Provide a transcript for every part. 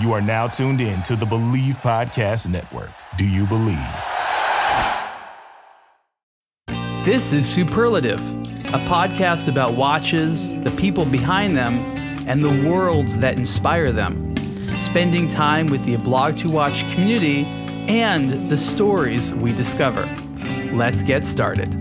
You are now tuned in to the Believe Podcast Network. Do you believe? This is Superlative, a podcast about watches, the people behind them, and the worlds that inspire them. Spending time with the Blog to Watch community and the stories we discover. Let's get started.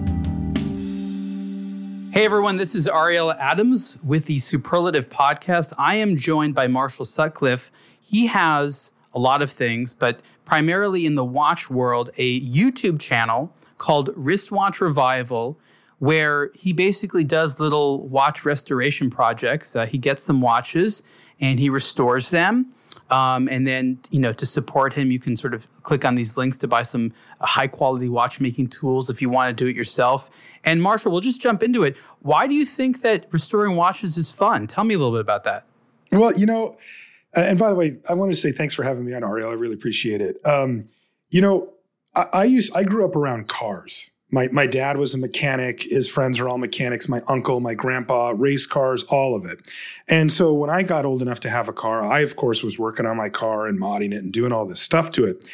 Hey everyone, this is Ariel Adams with the Superlative Podcast. I am joined by Marshall Sutcliffe he has a lot of things, but primarily in the watch world, a YouTube channel called Wristwatch Revival, where he basically does little watch restoration projects. Uh, he gets some watches and he restores them. Um, and then, you know, to support him, you can sort of click on these links to buy some high quality watchmaking tools if you want to do it yourself. And Marshall, we'll just jump into it. Why do you think that restoring watches is fun? Tell me a little bit about that. Well, you know, and by the way, I want to say thanks for having me on, Ariel. I really appreciate it. Um, you know, I, I used I grew up around cars. My my dad was a mechanic. His friends are all mechanics. My uncle, my grandpa, race cars, all of it. And so when I got old enough to have a car, I of course was working on my car and modding it and doing all this stuff to it.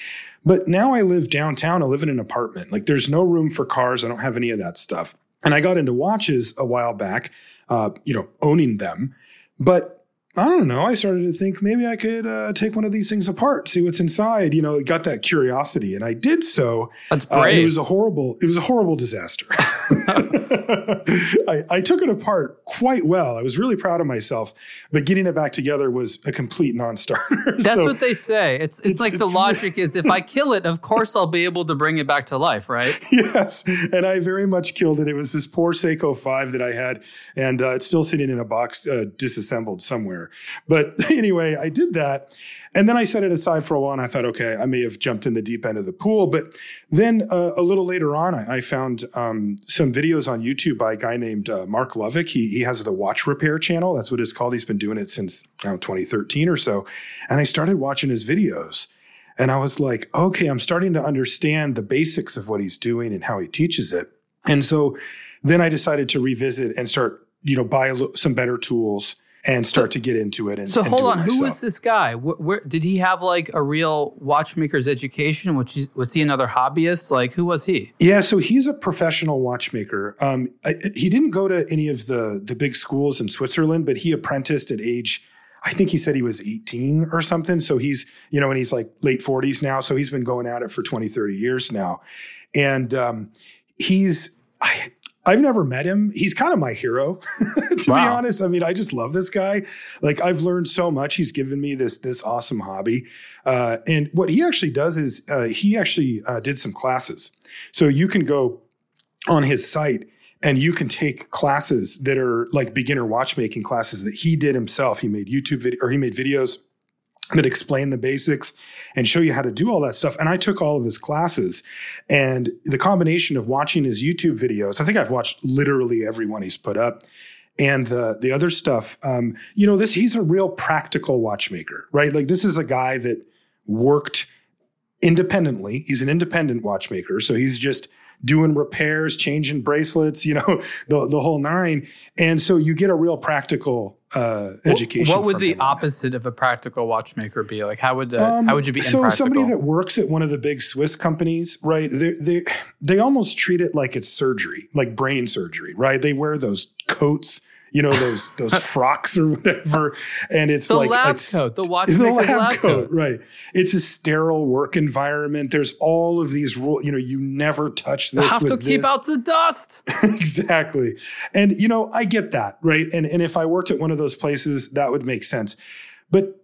But now I live downtown. I live in an apartment. Like there's no room for cars. I don't have any of that stuff. And I got into watches a while back, uh, you know, owning them. But I don't know. I started to think maybe I could uh, take one of these things apart, see what's inside. You know, it got that curiosity, and I did so. That's brave. Uh, it was a horrible. It was a horrible disaster. I, I, took it apart quite well. I was really proud of myself, but getting it back together was a complete non-starter. That's so what they say. It's it's, it's like it's, the logic is if I kill it, of course I'll be able to bring it back to life, right? Yes, and I very much killed it. It was this poor Seiko Five that I had, and uh, it's still sitting in a box, uh, disassembled somewhere. But anyway, I did that. And then I set it aside for a while and I thought, okay, I may have jumped in the deep end of the pool. But then uh, a little later on, I, I found um, some videos on YouTube by a guy named uh, Mark Lovick. He, he has the watch repair channel. That's what it's called. He's been doing it since around 2013 or so. And I started watching his videos. And I was like, okay, I'm starting to understand the basics of what he's doing and how he teaches it. And so then I decided to revisit and start, you know, buy some better tools and start to get into it. And, so and hold on, who was this guy? Where, where, did he have like a real watchmaker's education? Which was he another hobbyist? Like who was he? Yeah, so he's a professional watchmaker. Um, I, he didn't go to any of the the big schools in Switzerland, but he apprenticed at age. I think he said he was 18 or something. So he's, you know, and he's like late 40s now. So he's been going at it for 20, 30 years now. And um, he's, I, I've never met him. He's kind of my hero, to wow. be honest. I mean, I just love this guy. Like I've learned so much. He's given me this this awesome hobby. Uh, and what he actually does is uh, he actually uh, did some classes. So you can go on his site and you can take classes that are like beginner watchmaking classes that he did himself. He made YouTube video or he made videos that explain the basics and show you how to do all that stuff. And I took all of his classes and the combination of watching his YouTube videos, I think I've watched literally every one he's put up. And the the other stuff, um, you know, this he's a real practical watchmaker, right? Like this is a guy that worked independently. He's an independent watchmaker, so he's just doing repairs, changing bracelets, you know, the, the whole nine. And so you get a real practical uh, education. What, would the opposite of a practical watchmaker be? Like, how would uh, um, how would you be? So somebody that works at one of the big Swiss companies, right? They they they almost treat it like it's surgery, like brain surgery, right? They wear those coats you know those those frocks or whatever. And it's the like lab it's, coat the watch the lab, lab coat, coat, right. It's a sterile work environment. There's all of these rules you know you never touch this you have to this. keep out the dust. Exactly. And you know i get that right? And and if i worked at one of those places that would make sense. But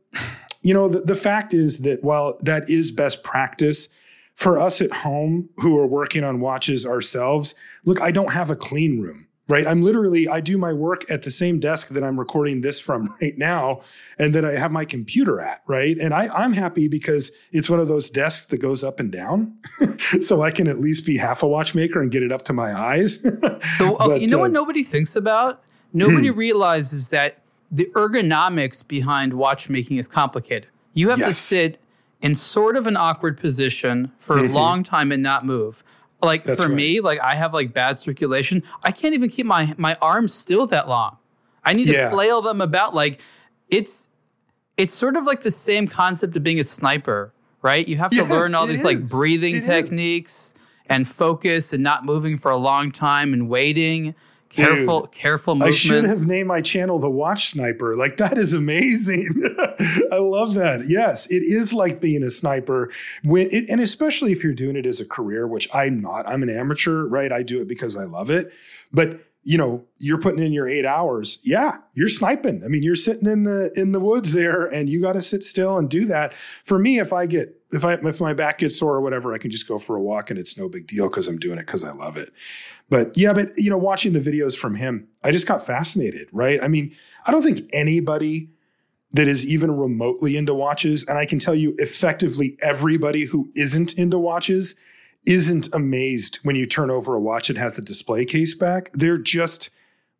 you know the, the fact is that while that is best practice for us at home who are working on watches ourselves look i don't have a clean room right? I'm literally, I do my work at the same desk that I'm recording this from right now and that I have my computer at, right? And I, I'm happy because it's one of those desks that goes up and down. so I can at least be half a watchmaker and get it up to my eyes. so, but, you know uh, what nobody thinks about? Nobody hmm. realizes that the ergonomics behind watchmaking is complicated. You have yes. to sit in sort of an awkward position for mm-hmm. a long time and not move. Like That's for right. me, like I have like bad circulation. I can't even keep my my arms still that long. I need yeah. to flail them about. Like it's it's sort of like the same concept of being a sniper, right? You have to Yes, learn all these like breathing It is. techniques and focus and not moving for a long time and waiting. Careful, Dude, careful I movements. should have named my channel The Watch Sniper. Like, that is amazing. I love that. Yes, it is like being a sniper. When it, and especially if you're doing it as a career, which I'm not. I'm an amateur, right? I do it because I love it. But you know, you're putting in your eight hours. Yeah, you're sniping. I mean, you're sitting in the in the woods there, and you got to sit still and do that. For me, if I get if I if my back gets sore or whatever, I can just go for a walk, and it's no big deal because I'm doing it because I love it. But yeah, but you know, watching the videos from him, I just got fascinated, right? I mean, I don't think anybody that is even remotely into watches, and I can tell you effectively everybody who isn't into watches isn't amazed when you turn over a watch that has the display case back. They're just,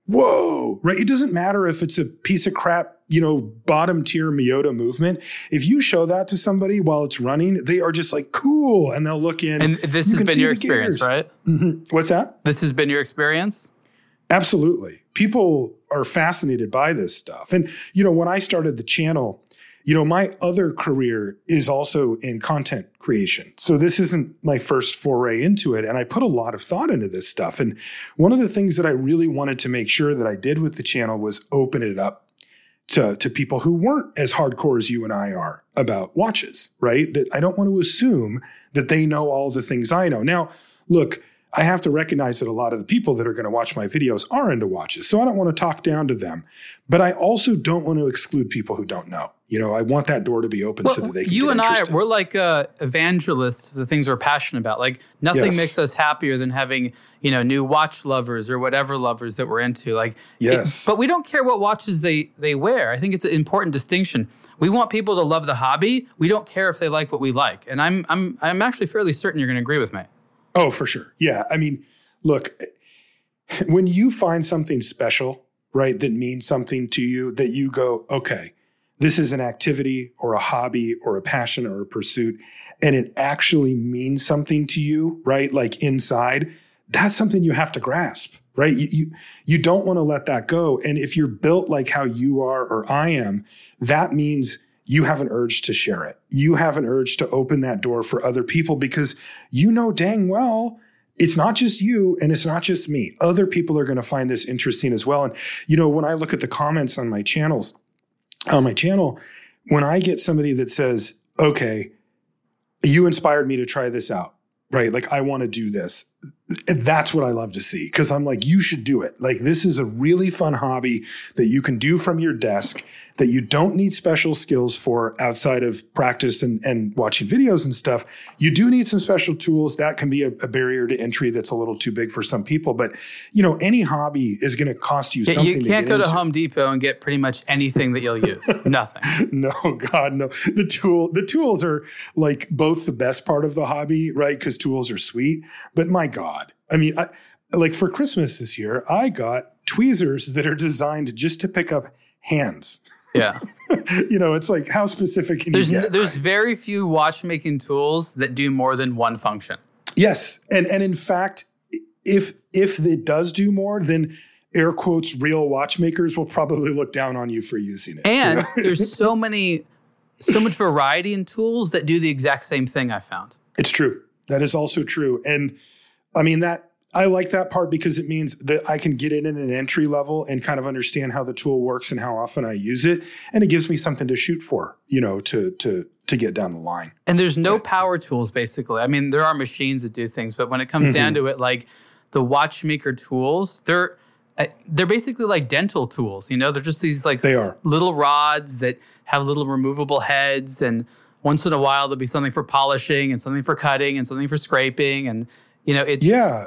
whoa, right? It doesn't matter if it's a piece of crap, you know, bottom tier Miyota movement. If you show that to somebody while it's running, they are just like, cool. And they'll look in. and this You has been your experience, gears. right? Mhm. What's that? This has been your experience. Absolutely. People are fascinated by this stuff. And, you know, when I started the channel, you know, my other career is also in content creation. So this isn't my first foray into it. And I put a lot of thought into this stuff. And one of the things that I really wanted to make sure that I did with the channel was open it up to, to people who weren't as hardcore as you and I are about watches, right? That I don't want to assume that they know all the things I know. Now, look, I have to recognize that a lot of the people that are going to watch my videos are into watches. So I don't want to talk down to them, but I also don't want to exclude people who don't know. You know, I want that door to be open so that they can you and I, interested. we're like uh, evangelists of the things we're passionate about. Like nothing Yes. makes us happier than having you know new watch lovers or whatever lovers that we're into. Like it- Yes. but we don't care what watches they they wear. I think it's an important distinction. We want people to love the hobby. We don't care if they like what we like. And I'm I'm I'm actually fairly certain you're going to agree with me. Oh, for sure. Yeah. I mean, look, when you find something special, right, that means something to you, that you go, okay, this is an activity or a hobby or a passion or a pursuit, and it actually means something to you, right, like inside, that's something you have to grasp, right? You, you, you don't want to let that go. And if you're built like how you are or I am, that means you have an urge to share it. You have an urge to open that door for other people because you know dang well it's not just you and it's not just me. Other people are going to find this interesting as well. And, you know, when I look at the comments on my channels, on my channel, when I get somebody that says, okay, you inspired me to try this out, right? Like, I want to do this. That's what I love to see because I'm like, you should do it. Like, this is a really fun hobby that you can do from your desk that you don't need special skills for outside of practice and, and watching videos and stuff. You do need some special tools. That can be a, a barrier to entry that's a little too big for some people. But, you know, any hobby is going to cost you Yeah, something. you can't to go get to. Home Depot and get pretty much anything that you'll use. Nothing. No, God, no. The tool, the tools are like both the best part of the hobby, right? Because tools are sweet. But my God, I mean, I, like for Christmas this year, I got tweezers that are designed just to pick up hands. Yeah. you know, it's like how specific can There's you get? there's very few watchmaking tools that do more than one function. Yes, and and in fact, if if it does do more, then air quotes real watchmakers will probably look down on you for using it. you And know? there's so many so much variety in tools that do the exact same thing I found. It's true. That is also true. And I mean that I like that part because it means that I can get in at an entry level and kind of understand how the tool works and how often I use it. And it gives me something to shoot for, you know, to to to get down the line. And there's no power tools basically. I mean, there are machines that do things, but when it comes down to it, like the watchmaker tools, they're uh, they're basically like dental tools. You know, they're just these like They are. little rods that have little removable heads, and once in a while there'll be something for polishing and something for cutting and something for scraping, and you know, it's Yeah.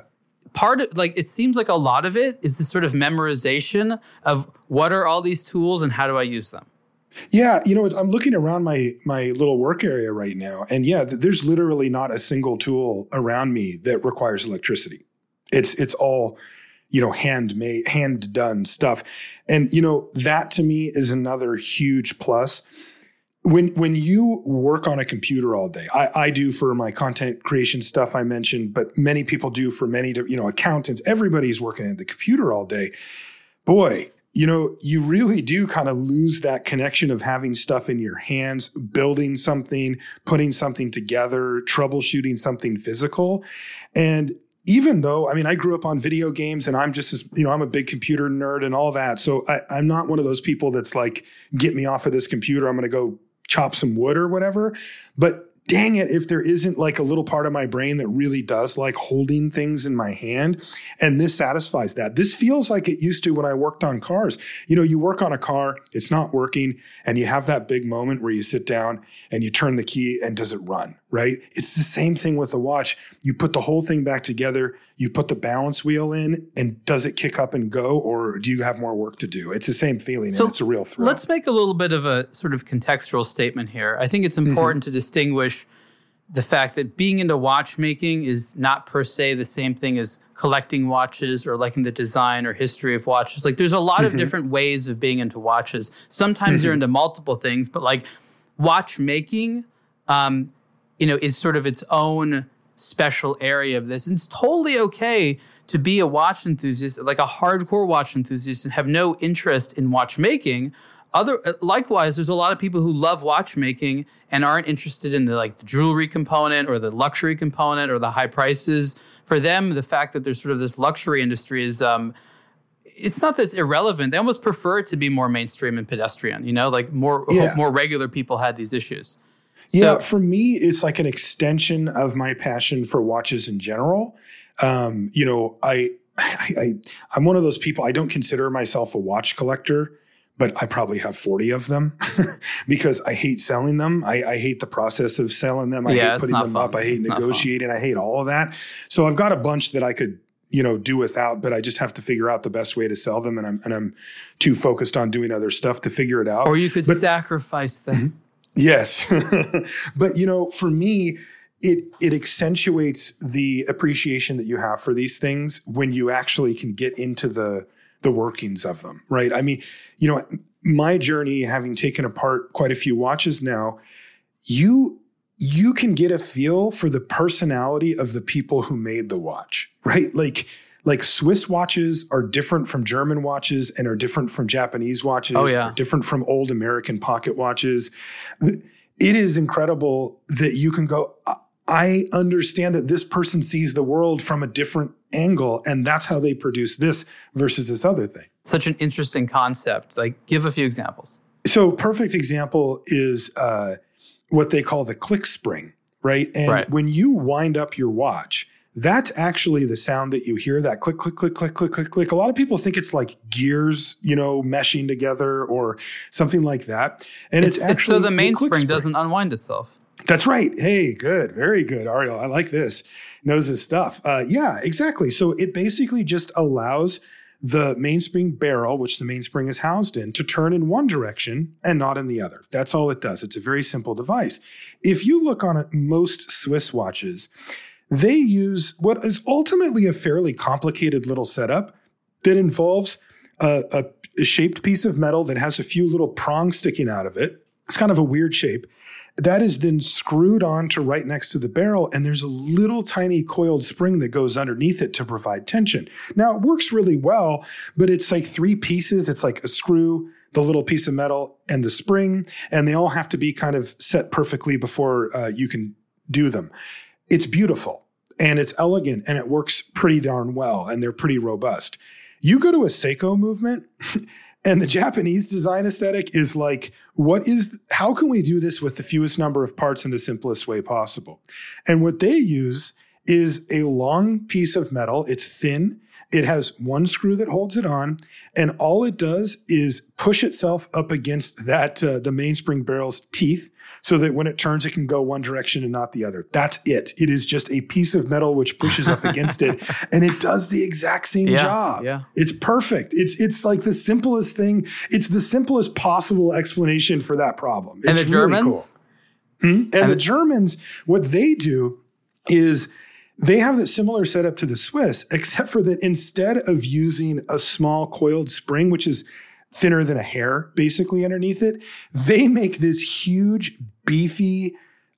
Part of like it seems like a lot of it is this sort of memorization of what are all these tools and how do I use them. Yeah, you know, I'm looking around my my little work area right now, and yeah, there's literally not a single tool around me that requires electricity. It's it's all, you know, handmade, hand done stuff, and you know that to me is another huge plus. When when you work on a computer all day, I, I do for my content creation stuff I mentioned, but many people do for many, you know, accountants. Everybody's working at the computer all day boy, you know, you really do kind of lose that connection of having stuff in your hands, building something, putting something together, troubleshooting something physical. And even though, I mean, I grew up on video games and I'm just, as, you know, I'm a big computer nerd and all that. So I, I'm not one of those people that's like, get me off of this computer. I'm going to go chop some wood or whatever. But dang it, if there isn't like a little part of my brain that really does like holding things in my hand. And this satisfies that. This feels like it used to when I worked on cars. You know, you work on a car, it's not working, and you have that big moment where you sit down and you turn the key and does it run, right? It's the same thing with the watch. You put the whole thing back together, you put the balance wheel in, and does it kick up and go, or do you have more work to do? It's the same feeling, so and it's a real thrill. Let's make a little bit of a sort of contextual statement here. I think it's mm-hmm. important mm-hmm. to distinguish the fact that being into watchmaking is not per se the same thing as collecting watches or liking the design or history of watches. Like there's a lot mm-hmm. of different ways of being into watches. Sometimes mm-hmm. you're into multiple things, but like watchmaking, um, you know, is sort of its own special area of this. And it's totally okay to be a watch enthusiast, like a hardcore watch enthusiast, and have no interest in watchmaking other likewise there's a lot of people who love watchmaking and aren't interested in the like the jewelry component or the luxury component or the high prices for them the fact that there's sort of this luxury industry is um it's not that it's irrelevant they almost prefer it to be more mainstream and pedestrian you know like more yeah. more regular people had these issues yeah so, for me it's like an extension of my passion for watches in general um you know i I, I i'm one of those people i don't consider myself a watch collector but I probably have 40 of them because I hate selling them. I, I, hate the process of selling them. I yeah, hate putting them fun. up. I hate it's negotiating. I hate all of that. So I've got a bunch that I could, you know, do without, but I just have to figure out the best way to sell them. And I'm, and I'm too focused on doing other stuff to figure it out. Or you could but, sacrifice them. Yes. but you know, for me, it it accentuates the appreciation that you have for these things when you actually can get into the the workings of them, right? I mean, you know, my journey having taken apart quite a few watches now, you you can get a feel for the personality of the people who made the watch, right? Like like Swiss watches are different from German watches and are different from Japanese watches, oh, yeah. different from old American pocket watches. It is incredible that you can go I understand that this person sees the world from a different angle, and that's how they produce this versus this other thing. Such an interesting concept. Like, give a few examples. So, perfect example is uh, what they call the click spring, right? And right. when you wind up your watch, that's actually the sound that you hear that click, click, click, click, click, click, click. A lot of people think it's like gears, you know, meshing together or something like that. And it's, it's actually it's so the mainspring doesn't unwind itself. That's right. Hey, good. Very good, Ariel. I like this. Knows his stuff. Uh, yeah, exactly. So it basically just allows the mainspring barrel, which the mainspring is housed in, to turn in one direction and not in the other. That's all it does. It's a very simple device. If you look on most Swiss watches, they use what is ultimately a fairly complicated little setup that involves a, a, a shaped piece of metal that has a few little prongs sticking out of it. It's kind of a weird shape that is then screwed on to right next to the barrel and there's a little tiny coiled spring that goes underneath it to provide tension. Now it works really well but it's like three pieces. It's like a screw the little piece of metal and the spring and they all have to be kind of set perfectly before uh, you can do them it's beautiful and it's elegant and it works pretty darn well and they're pretty robust you go to a seiko movement And the Japanese design aesthetic is like, what is, how can we do this with the fewest number of parts in the simplest way possible? And what they use is a long piece of metal. It's thin. It has one screw that holds it on, and all it does is push itself up against that uh, the mainspring barrel's teeth, so that when it turns, it can go one direction and not the other. That's it. It is just a piece of metal which pushes up against it, and it does the exact same yeah, job. Yeah. It's perfect. It's it's like the simplest thing. It's the simplest possible explanation for that problem. It's and the really Germans? cool. Hmm? And, and the Germans, what they do is they have that similar setup to the Swiss, except for that instead of using a small coiled spring, which is thinner than a hair basically underneath it, they make this huge, beefy,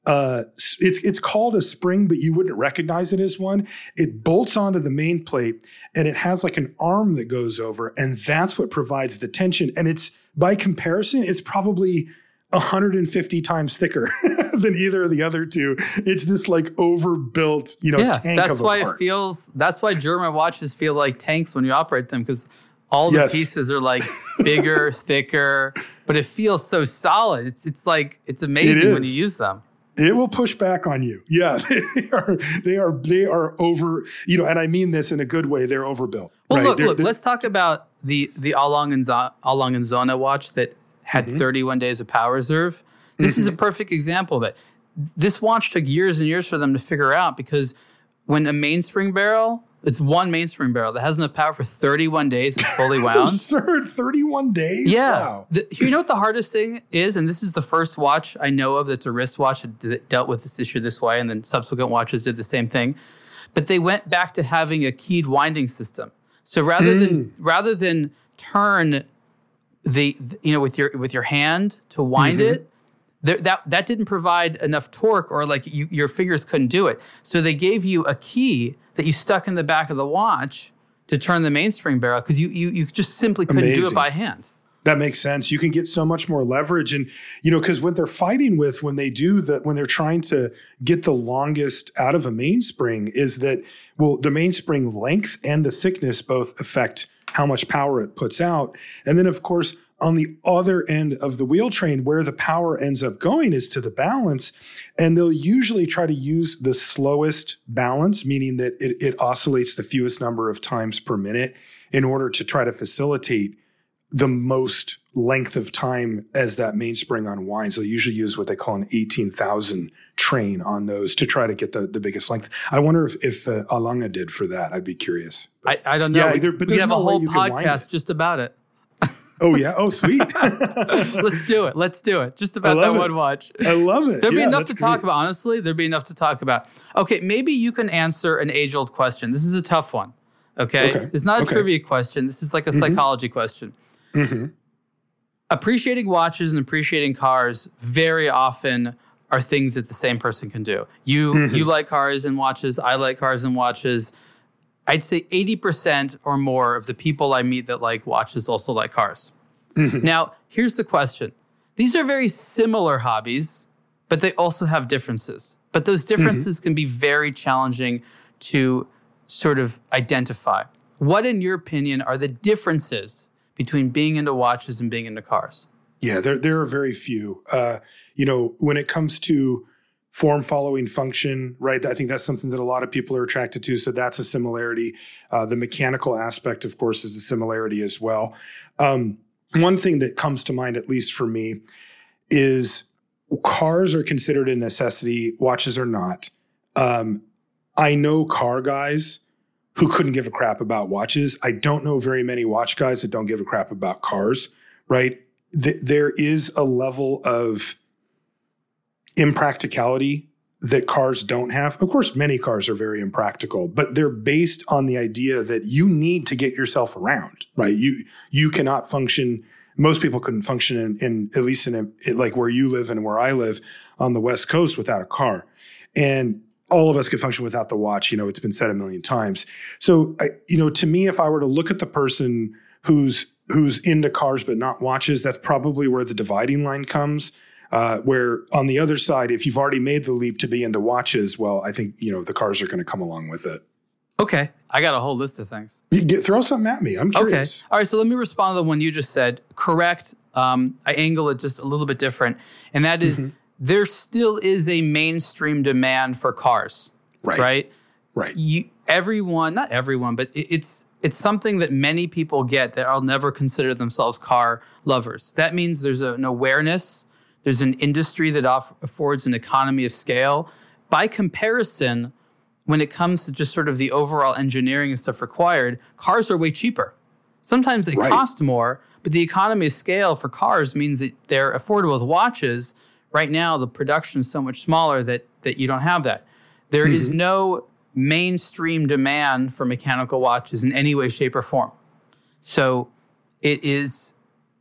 uh, it's it's called a spring, but you wouldn't recognize it as one. It bolts onto the main plate, and it has like an arm that goes over, and that's what provides the tension. And it's by comparison, it's probably 150 times thicker than either of the other two. It's this like overbuilt, you know, yeah, tank that's of a why part. it feels. That's why German watches feel like tanks when you operate them because all the Yes. pieces are like bigger, thicker, but it feels so solid. It's it's like it's amazing when you use them. It will push back on you. Yeah, they are. They are. They are over. You know, and I mean this in a good way. They're overbuilt. Well, right? look, They're- look. they're- Let's talk about the the A. Lange & Söhne watch that had Mm-hmm. 31 days of power reserve. This is a perfect example of it. This watch took years and years for them to figure out because when a mainspring barrel, it's one mainspring barrel that has enough power for 31 days, it's fully That's wound. absurd. Thirty-one days. Yeah. Wow. The- you know what the hardest thing is? And this is the first watch I know of that's a wristwatch that, that dealt with this issue this way, and then subsequent watches did the same thing. But they went back to having a keyed winding system. So rather than mm. rather than turn the you know with your with your hand to wind mm-hmm. it, there, that that didn't provide enough torque or like you, your fingers couldn't do it. So they gave you a key that you stuck in the back of the watch to turn the mainspring barrel because you, you you just simply couldn't do it by hand. That makes sense. You can get so much more leverage. And, you know, because what they're fighting with when they do that, when they're trying to get the longest out of a mainspring, is that, well, the mainspring length and the thickness both affect how much power it puts out. And then, of course, on the other end of the wheel train, where the power ends up going is to the balance. And they'll usually try to use the slowest balance, meaning that it, it oscillates the fewest number of times per minute in order to try to facilitate the most length of time as that mainspring unwinds. They'll usually use what they call an 18,000 train on those to try to get the, the biggest length. I wonder if, if uh, A. Lange did for that. I'd be curious. I, I don't know. Yeah, we, there- but we have a no way whole you can wind podcast just about it. Oh, yeah. Oh, sweet. Let's do it. Let's do it. Just about that it. one watch. I love it. There'd be enough that's to talk about. Honestly, there'd be enough to talk about. Okay, maybe you can answer an age-old question. This is a tough one. Okay, Okay, it's not a okay. trivia question. This is like a psychology question. Mhm. Appreciating watches and appreciating cars very often are things that the same person can do. You Mm-hmm. you like cars and watches. I like cars and watches. I'd say 80% or more of the people I meet that like watches also like cars. Mm-hmm. Now, here's the question. These are very similar hobbies, but they also have differences. But those differences can be very challenging to sort of identify. What, in your opinion, are the differences between being into watches and being into cars? Yeah, there there are very few. Uh, you know, when it comes to form following function, right? I think that's something that a lot of people are attracted to. So that's a similarity. Uh, the mechanical aspect, of course, is a similarity as well. Um, one thing that comes to mind, at least for me, is cars are considered a necessity. Watches are not. Um, I know car guys who couldn't give a crap about watches. I don't know very many watch guys that don't give a crap about cars, right? Th- there is a level of impracticality that cars don't have. Of course, many cars are very impractical, but they're based on the idea that you need to get yourself around, right? You you cannot function. Most people couldn't function in, in at least in, a, like where you live and where I live on the West Coast without a car, and all of us could function without the watch. You know, it's been said a million times. So, I, you know, to me, if I were to look at the person who's who's into cars but not watches, that's probably where the dividing line comes. Uh, where on the other side, if you've already made the leap to be into watches, well, I think you know the cars are going to come along with it. Okay, I got a whole list of things. You get, throw something at me. I'm curious. Okay. All right. So let me respond to the one you just said. Correct. Um, I angle it just a little bit different. And that is, Mm-hmm. there still is a mainstream demand for cars, Right. right? Right. You, everyone, not everyone, but it, it's, it's something that many people get that I'll never consider themselves car lovers. That means there's a, an awareness, there's an industry that off, affords an economy of scale. By comparison, when it comes to just sort of the overall engineering and stuff required, cars are way cheaper. Sometimes they Right. cost more, but the economy of scale for cars means that they're affordable with watches. Right now, the production is so much smaller that that you don't have that. There is mm-hmm. no mainstream demand for mechanical watches in any way, shape, or form. So it is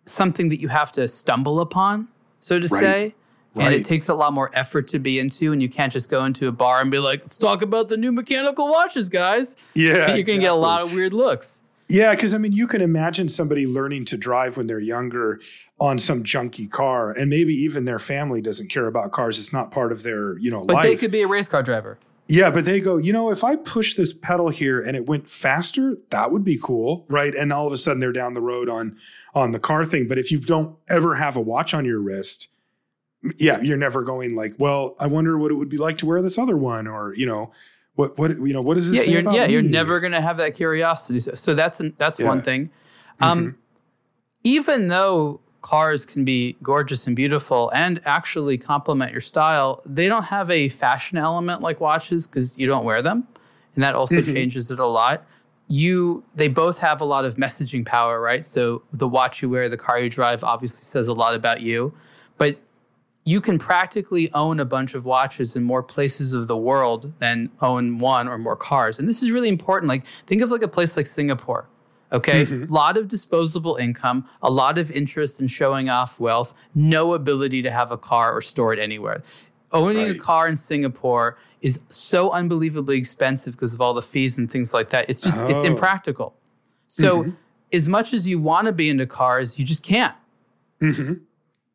something that you have to stumble upon, so to Right. say. Right. And it takes a lot more effort to be into, and you can't just go into a bar and be like, let's talk about the new mechanical watches, guys. Yeah, you're going to get a lot of weird looks. Yeah, because I mean, you can imagine somebody learning to drive when they're younger on some junky car, and maybe even their family doesn't care about cars. It's not part of their, you know, But life. they could be a race car driver. Yeah, but they go, you know, if I push this pedal here and it went faster, that would be cool, right? And all of a sudden they're down the road on on the car thing. But if you don't ever have a watch on your wrist, yeah, you're never going like, well, I wonder what it would be like to wear this other one, or you know, what what you know, what does this Yeah, you're, yeah, you're never going to have that curiosity. So, so that's an, that's one thing. Um, Even though cars can be gorgeous and beautiful and actually complement your style, they don't have a fashion element like watches because you don't wear them, and that also mm-hmm. changes it a lot. You, they both have a lot of messaging power, right? So the watch you wear, the car you drive, obviously says a lot about you, but you can practically own a bunch of watches in more places of the world than own one or more cars. And this is really important. Like think of like a place like Singapore. Okay, a lot of disposable income, a lot of interest in showing off wealth, no ability to have a car or store it anywhere. Owning a car in Singapore is so unbelievably expensive because of all the fees and things like that. It's just it's Oh. impractical. So mm-hmm. as much as you want to be into cars, you just can't. Mm-hmm.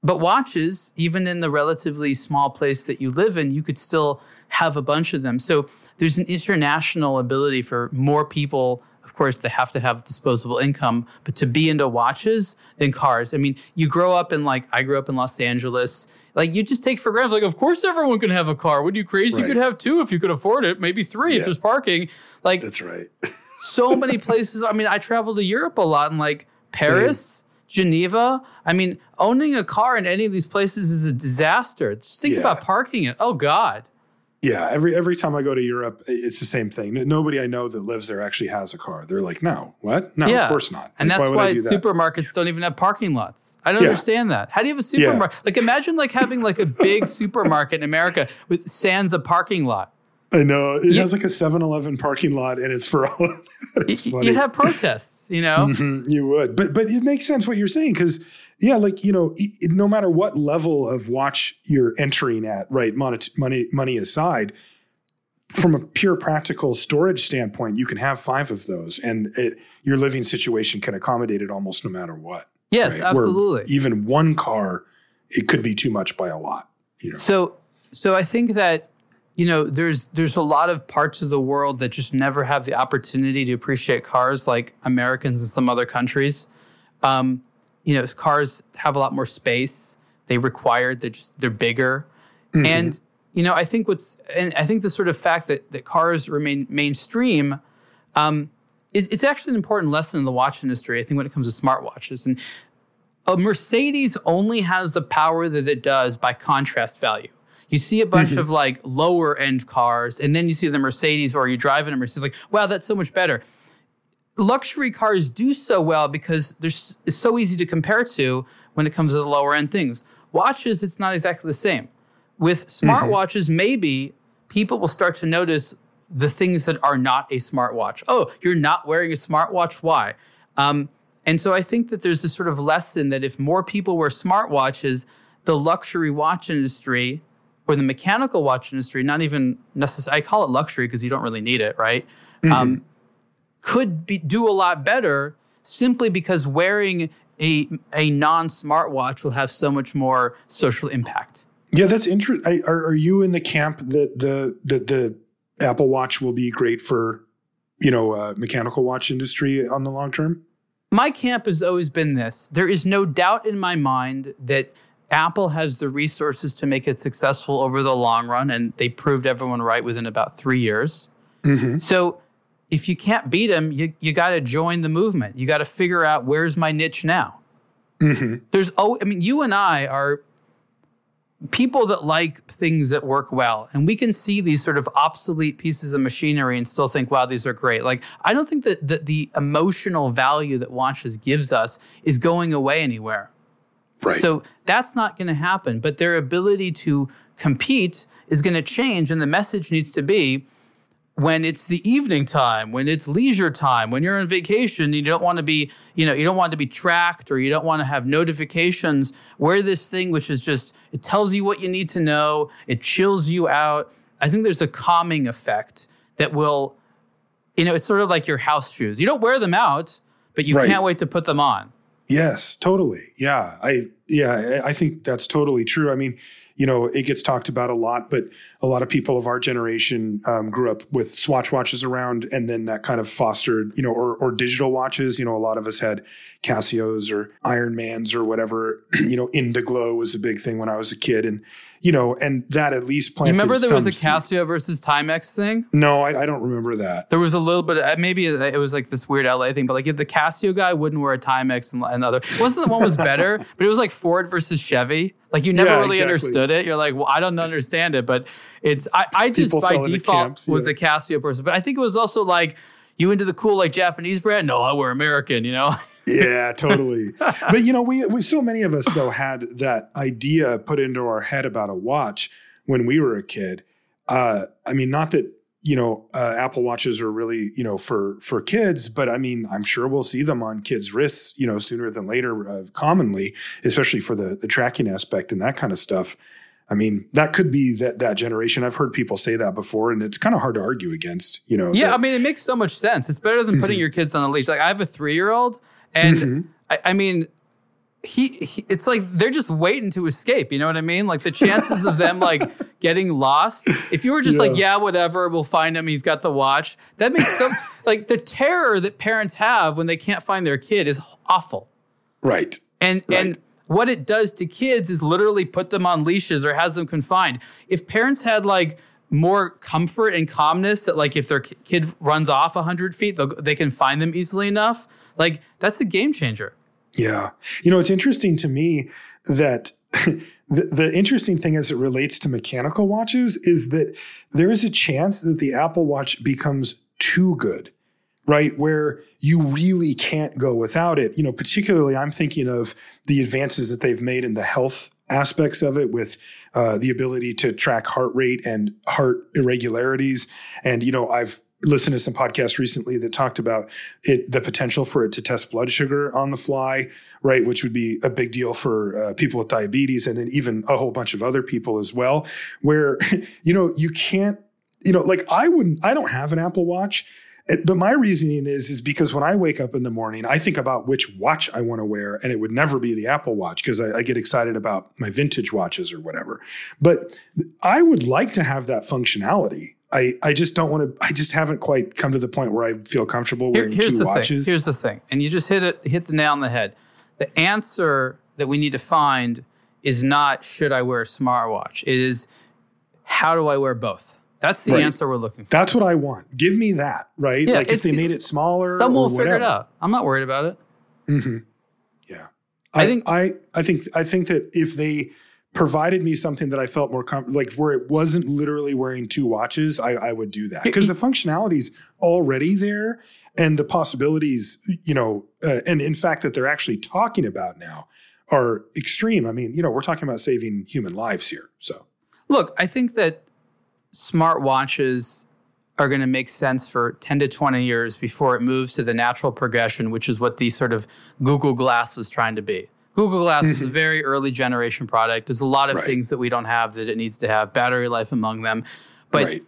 But watches, even in the relatively small place that you live in, you could still have a bunch of them. So there's an international ability for more people. Of course, they have to have disposable income, but to be into watches than cars. I mean, you grow up in like, I grew up in Los Angeles. Like, you just take for granted, like, of course everyone can have a car. Are you crazy? You could have two if you could afford it, maybe three if there's parking. Like, That's right. so many places. I mean, I travel to Europe a lot and like Paris, Geneva. I mean, owning a car in any of these places is a disaster. Just think Yeah. about parking it. Oh God. Yeah, every every time I go to Europe, it's the same thing. Nobody I know that lives there actually has a car. They're like, no, what? No, yeah. of course not. And Like, that's why, I do that? supermarkets don't even have parking lots. I don't Yeah. understand that. How do you have a supermarket? Like imagine like having like a big supermarket in America with sans a parking lot. I know it You- has like a 7-Eleven parking lot, and it's for all. It's funny. You'd have protests, you know? Mhm, you would, but but it makes sense what you're saying because yeah, like you know, no matter what level of watch you're entering at, right? Money money money aside, from a pure practical storage standpoint, you can have five of those, and it, your living situation can accommodate it almost no matter what. Yes, right? Where absolutely. even one car, it could be too much by a lot. You know, So so I think that you know there's there's a lot of parts of the world that just never have the opportunity to appreciate cars like Americans in some other countries. Um, you know, cars have a lot more space. They require they're just they're bigger. And you know, I think what's and I think the sort of fact that that cars remain mainstream um, is it's actually an important lesson in the watch industry. I think when it comes to smartwatches and a Mercedes only has the power that it does by contrast value. You see a bunch of like lower end cars, and then you see the Mercedes, or you drive in a Mercedes, like, wow, that's so much better. Luxury cars do so well because they're it's so easy to compare to when it comes to the lower end things. Watches, it's not exactly the same. With smartwatches, maybe people will start to notice the things that are not a smartwatch. Oh, you're not wearing a smartwatch? Why? Um, and so I think that there's this sort of lesson that if more people wear smartwatches, the luxury watch industry or the mechanical watch industry, not even necessarily, I call it luxury because you don't really need it, right? Um, could be, do a lot better simply because wearing a, a non smartwatch will have so much more social impact. yeah, that's interesting. Are, are you in the camp that the that the Apple Watch will be great for you know uh, mechanical watch industry on the long term? My camp has always been this. There is no doubt in my mind that Apple has the resources to make it successful over the long run, and they proved everyone right within about three years. So if you can't beat them, you, you got to join the movement. You got to figure out where's my niche now. Mm-hmm. There's oh, I mean, you and I are people that like things that work well, and we can see these sort of obsolete pieces of machinery and still think, "Wow, these are great." Like, I don't think that the, the emotional value that watches gives us is going away anywhere. Right. So that's not going to happen. But their ability to compete is going to change, and the message needs to be when it's the evening time, when it's leisure time, when you're on vacation, you don't want to be, you know, you don't want to be tracked or you don't want to have notifications. Wear this thing, which is just, it tells you what you need to know, it chills you out. I think there's a calming effect that will, you know, it's sort of like your house shoes. You don't wear them out, but you Right. can't wait to put them on. Yes, totally. Yeah. I yeah, I I think that's totally true. I mean, you know, it gets talked about a lot, but a lot of people of our generation um, grew up with Swatch watches around, and then that kind of fostered, you know, or or digital watches. You know, a lot of us had Casios or Ironmans or whatever. you know, Indiglo was a big thing when I was a kid, and you know, and that at least You planted. remember there was a. Casio versus Timex thing? No, I, I don't remember that. There was a little bit, of, maybe it was like this weird LA thing, but like if the Casio guy wouldn't wear a Timex and, and other, wasn't the one was better, but it was like Ford versus Chevy. Like you never Yeah, really exactly. understood it. You're like, well, I don't understand it, but it's, I, I just People by default camps, was yeah. a Casio person, but I think it was also like, you into the cool like Japanese brand? No, I wear American, you know? Yeah, totally. but you know, we, we so many of us though had that idea put into our head about a watch when we were a kid. Uh, I mean, not that you know uh, Apple watches are really you know for for kids, but I mean, I'm sure we'll see them on kids' wrists you know sooner than later. Uh, commonly, especially for the the tracking aspect and that kind of stuff. I mean, that could be that that generation. I've heard people say that before, and it's kind of hard to argue against. You know, Yeah, that- I mean, it makes so much sense. It's better than Mm-hmm. putting your kids on a leash. Like I have a three year old, and Mhm. I, I mean, he, he, it's like they're just waiting to escape. You know what I mean? Like the chances of them like getting lost. If you were just like, Yeah. yeah, whatever, we'll find him. He's got the watch. That makes so like the terror that parents have when they can't find their kid is awful. right. And Right. and what it does to kids is literally put them on leashes or has them confined. If parents had like more comfort and calmness that like if their kid runs off 100 feet they can find them easily enough like that's a game changer Yeah. You know, it's interesting to me that the, the interesting thing as it relates to mechanical watches is that there is a chance that the Apple Watch becomes too good, right? Where you really can't go without it. You know, particularly I'm thinking of the advances that they've made in the health aspects of it with uh, the ability to track heart rate and heart irregularities. And, you know, I've listened to some podcasts recently that talked about it, the potential for it to test blood sugar on the fly, right? Which would be a big deal for uh, people with diabetes and then even a whole bunch of other people as well, where, you know, you can't, you know, like I wouldn't, I don't have an Apple Watch. But my reasoning is, is because when I wake up in the morning, I think about which watch I want to wear, and it would never be the Apple Watch because I, I get excited about my vintage watches or whatever. But I would like to have that functionality. I, I just don't want to. I just haven't quite come to the point where I feel comfortable Here- wearing here's two the watches. thing here's the thing and you just hit it hit the nail on the head the answer that we need to find is not should i wear a smartwatch it is how do i wear both that's the Right. answer we're looking for That's what I want. Give me that, right? Yeah, like if they made it smaller, someone will figure it out i'm not worried about it hmm Yeah, I I, think- I I think I think that if they provided me something that I felt more com- like where it wasn't literally wearing two watches, I, I would do that because the functionality's already there and the possibilities, you know, uh, and in fact that they're actually talking about now are extreme. I mean, you know, we're talking about saving human lives here. So Look, I think that smart watches are going to make sense for 10 to 20 years before it moves to the natural progression, which is what the sort of Google Glass was trying to be. Google Glass is a mm-hmm. very early generation product. There's a lot of Right. things that we don't have that it needs to have, battery life among them. But right,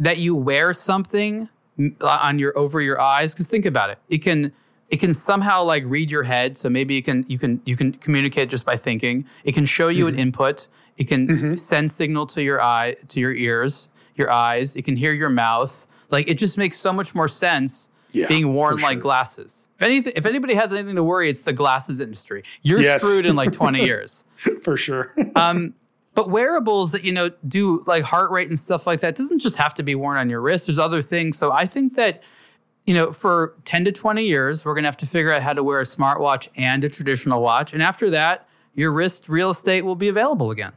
that you wear something uh, on your over your eyes because think about it it can it can somehow like read your head so maybe you can you can you can communicate just by thinking it can show you an mm-hmm. input it can mm-hmm. send signal to your eye to your ears your eyes it can hear your mouth like it just makes so much more sense Yeah, being worn for like glasses if anything if anybody has anything to worry it's the glasses industry you're Yes. screwed in like 20 years for sure. um, but wearables that you know do like heart rate and stuff like that doesn't just have to be worn on your wrist. There's other things. So I think that you know for 10 to 20 years we're going to have to figure out how to wear a smartwatch and a traditional watch, and after that your wrist real estate will be available again.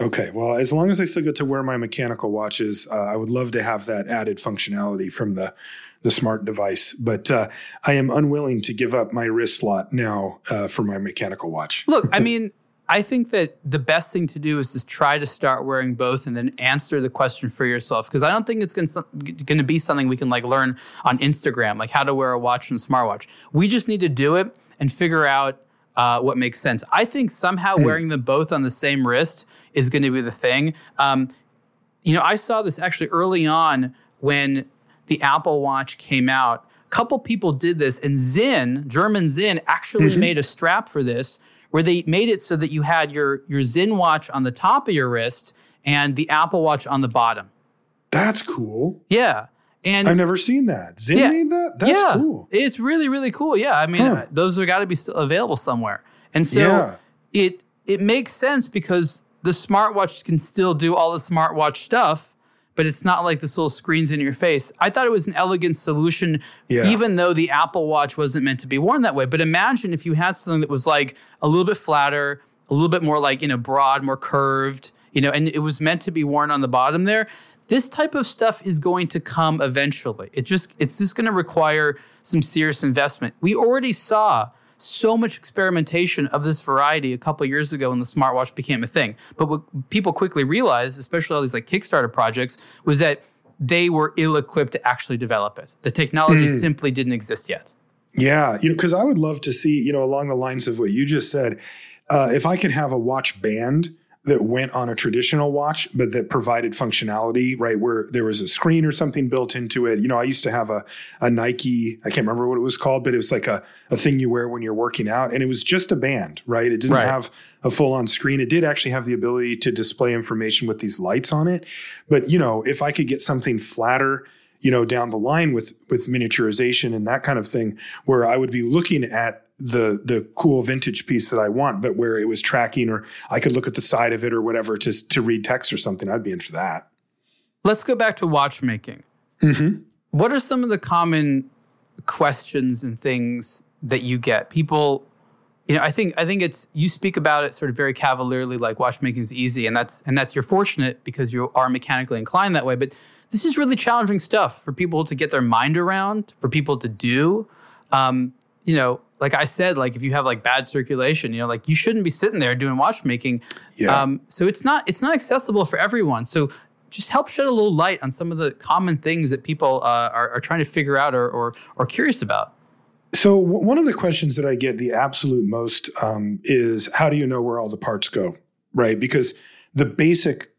Okay, well, as long as I still get to wear my mechanical watches, uh, I would love to have that added functionality from the the smart device. But uh, I am unwilling to give up my wrist slot now uh, for my mechanical watch. Look, I mean, I think that the best thing to do is just try to start wearing both and then answer the question for yourself. Because I don't think it's going to be something we can like learn on Instagram, like how to wear a watch and a smartwatch. We just need to do it and figure out uh, what makes sense. I think somehow mm. wearing them both on the same wrist is going to be the thing. Um, you know, I saw this actually early on when the Apple Watch came out. A couple people did this, and Sinn, German Sinn, actually mm-hmm. made a strap for this where they made it so that you had your your Sinn watch on the top of your wrist and the Apple Watch on the bottom. That's cool. Yeah. And I've never seen that. Sinn yeah, made that? That's yeah, cool. It's really, really cool. Yeah. I mean, huh. uh, those are got to be available somewhere. And so yeah. it it makes sense because the smartwatch can still do all the smartwatch stuff, but it's not like this little screen's in your face. I thought it was an elegant solution, yeah. even though the Apple Watch wasn't meant to be worn that way. But imagine if you had something that was like a little bit flatter, a little bit more like, you know, broad, more curved, you know, and it was meant to be worn on the bottom there. This type of stuff is going to come eventually. It just it's just going to require some serious investment. We already saw so much experimentation of this variety a couple years ago when the smartwatch became a thing. But what people quickly realized, especially all these like Kickstarter projects, was that they were ill equipped to actually develop it. The technology mm. simply didn't exist yet. Yeah, you know, because I would love to see, you know, along the lines of what you just said, uh, if I could have a watch band that went on a traditional watch, but that provided functionality, right? Where there was a screen or something built into it. You know, I used to have a, a Nike, I can't remember what it was called, but it was like a, a thing you wear when you're working out. And it was just a band, right? It didn't right. have a full on screen. It did actually have the ability to display information with these lights on it. But, you know, if I could get something flatter, you know, down the line with, with miniaturization and that kind of thing, where I would be looking at the the cool vintage piece that I want, but where it was tracking or I could look at the side of it or whatever to to read text or something. I'd be into that. Let's go back to watchmaking. Mm-hmm. What are some of the common questions and things that you get? People, you know, I think I think it's you speak about it sort of very cavalierly, like watchmaking is easy, and that's and that's you're fortunate because you are mechanically inclined that way. But this is really challenging stuff for people to get their mind around, for people to do. Um, you know, like I said, like if you have like bad circulation, you know, like you shouldn't be sitting there doing watchmaking. Yeah. Um, so it's not it's not accessible for everyone. So just help shed a little light on some of the common things that people uh, are, are, trying to figure out or, or, or curious about. So w- one of the questions that I get the absolute most um, is how do you know where all the parts go, right? Because the basic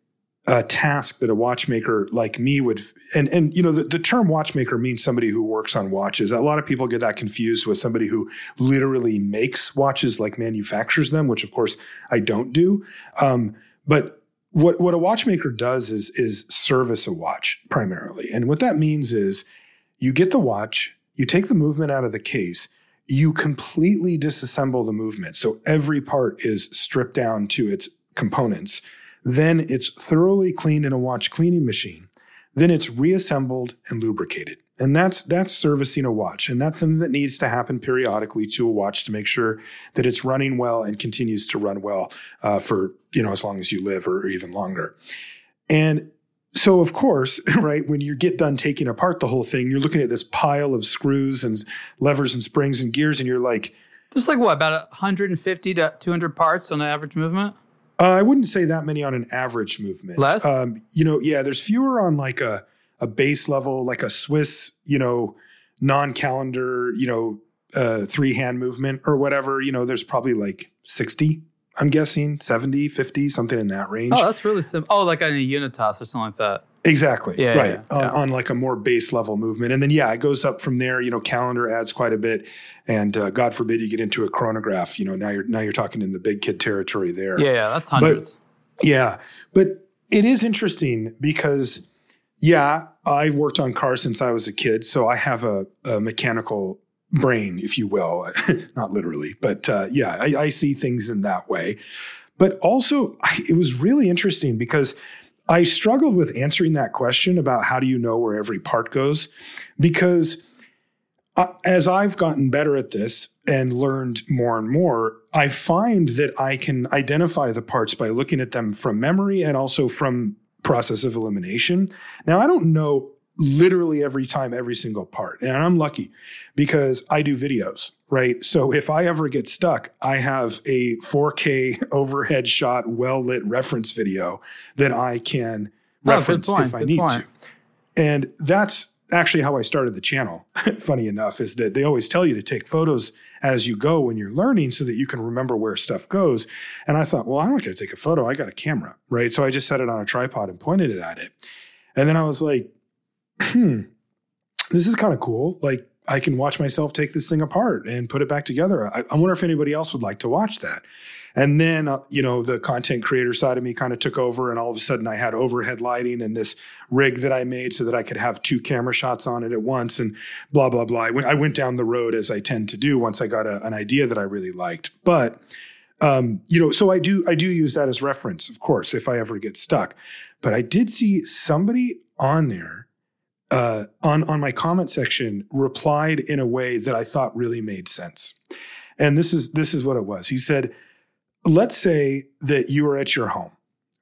a task that a watchmaker like me would and and you know the, the term watchmaker means somebody who works on watches. A lot of people get that confused with somebody who literally makes watches like manufactures them which of course i don't do. Um, but what what a watchmaker does is is service a watch primarily. And what that means is you get the watch you take the movement out of the case you completely disassemble the movement. So every part is stripped down to its components then it's thoroughly cleaned in a watch cleaning machine. Then it's reassembled and lubricated. And that's that's servicing a watch. And that's something that needs to happen periodically to a watch to make sure that it's running well and continues to run well uh, for, you know, as long as you live or even longer. And so of course, right, when you get done taking apart the whole thing, you're looking at this pile of screws and levers and springs and gears, and you're like, there's like what, about 150 to 200 parts on an average movement? Uh, I wouldn't say that many on an average movement. Less? Um, you know, yeah, there's fewer on like a, a base level, like a Swiss, you know, non calendar, you know, uh, three hand movement or whatever. You know, there's probably like 60, I'm guessing, 70, 50, something in that range. Oh, that's really simple. Oh, like on a Unitas or something like that. Exactly. Yeah, right. Yeah, on, on, like a more base level movement. And then, yeah, it goes up from there. You know, calendar adds quite a bit. And uh, God forbid you get into a chronograph. You know, now you're now you're talking in the big kid territory there. Yeah, yeah that's hundreds. But, yeah. But it is interesting because, yeah, I've worked on cars since I was a kid. So I have a, a mechanical brain, if you will. Not literally, but uh, yeah, I, I see things in that way. But also, I, it was really interesting because – I struggled with answering that question about how do you know where every part goes because uh, as I've gotten better at this and learned more and more, I find that I can identify the parts by looking at them from memory and also from process of elimination. Now, I don't know literally every time, every single part. And I'm lucky because I do videos, right? So if I ever get stuck, I have a 4K overhead shot, well lit reference video that I can Oh, reference point, if I need point. to. And that's actually how I started the channel. Funny enough, is that they always tell you to take photos as you go when you're learning so that you can remember where stuff goes. And I thought, well, I'm not going to take a photo. I got a camera, right? So I just set it on a tripod and pointed it at it. And then I was like, hmm, this is kind of cool. Like, I can watch myself take this thing apart and put it back together. I, I wonder if anybody else would like to watch that. And then, uh, you know, the content creator side of me kind of took over, and all of a sudden I had overhead lighting and this rig that I made so that I could have two camera shots on it at once and blah, blah, blah. I went, I went down the road as I tend to do once I got a, an idea that I really liked. But, um, you know, so I do, I do use that as reference, of course, if I ever get stuck. But I did see somebody on there uh, on on my comment section replied in a way that I thought really made sense. And this is this is what it was. He said, "Let's say that you are at your home,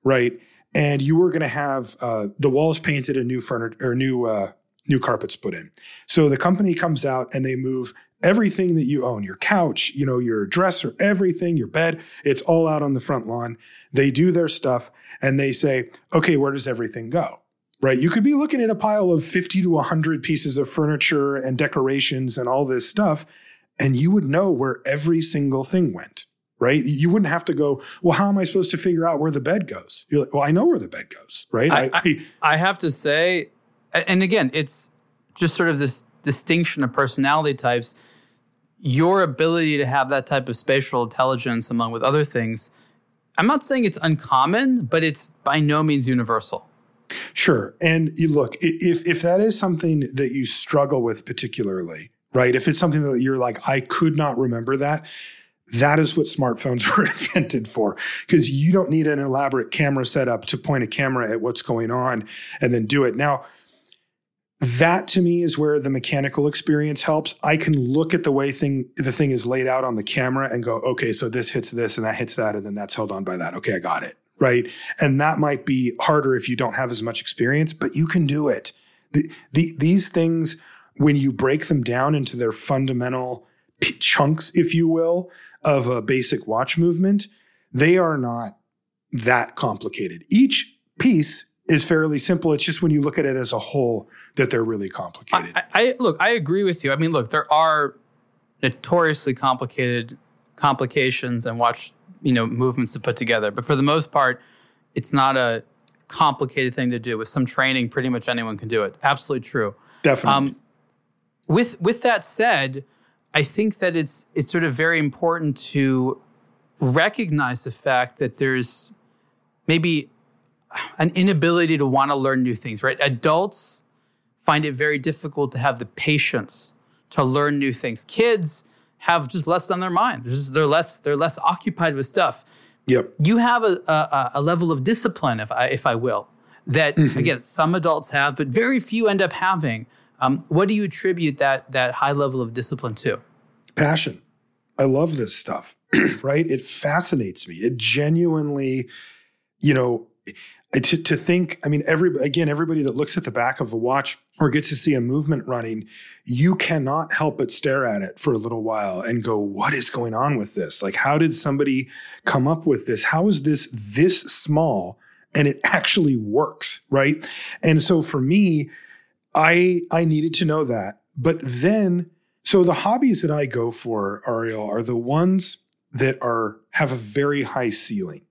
right, and you were going to have uh, the walls painted and new furniture or new uh, new carpets put in. So the company comes out and they move." Everything that you own, your couch, you know, your dresser, everything, your bed, it's all out on the front lawn. They do their stuff and they say, okay, where does everything go? Right? You could be looking at a pile of 50 to 100 pieces of furniture and decorations and all this stuff, and you would know where every single thing went, right? You wouldn't have to go, well, how am I supposed to figure out where the bed goes? You're like, well, I know where the bed goes, right? I, I, I have to say, and again, it's just sort of this distinction of personality types. Your ability to have that type of spatial intelligence, among with other things, I'm not saying it's uncommon, but it's by no means universal. Sure. And you look, if if that is something that you struggle with particularly, right? If it's something that you're like, I could not remember that, that is what smartphones were invented for. Because you don't need an elaborate camera setup to point a camera at what's going on and then do it. Now, that to me is where the mechanical experience helps. I can look at the way thing the thing is laid out on the camera and go, okay, so this hits this and that hits that, and then that's held on by that. Okay, I got it. Right. And that might be harder if you don't have as much experience, but you can do it. The, the, these things, when you break them down into their fundamental p- chunks, if you will, of a basic watch movement, they are not that complicated. Each piece is fairly simple. It's just when you look at it as a whole that they're really complicated. I, I look, I agree with you. I mean, look, there are notoriously complicated complications and watch, you know, movements to put together. But for the most part, it's not a complicated thing to do. With some training, pretty much anyone can do it. Absolutely true. Definitely. Um, with with that said, I think that it's it's sort of very important to recognize the fact that there's maybe an inability to want to learn new things, right? Adults find it very difficult to have the patience to learn new things. Kids have just less on their mind. They're, just, they're less they're less occupied with stuff. yep. You have a, a, a level of discipline, if I, if I will, that again some adults have, but very few end up having. Um, what do you attribute that that high level of discipline to? passion. I love this stuff, right? It fascinates me. It genuinely, you know, to, to think, I mean, every, again, everybody that looks at the back of a watch or gets to see a movement running, you cannot help but stare at it for a little while and go, what is going on with this? Like, how did somebody come up with this? How is this this small? And it actually works, right? And so for me, I I needed to know that. But then so the hobbies that I go for, Ariel, are the ones that are have a very high ceiling,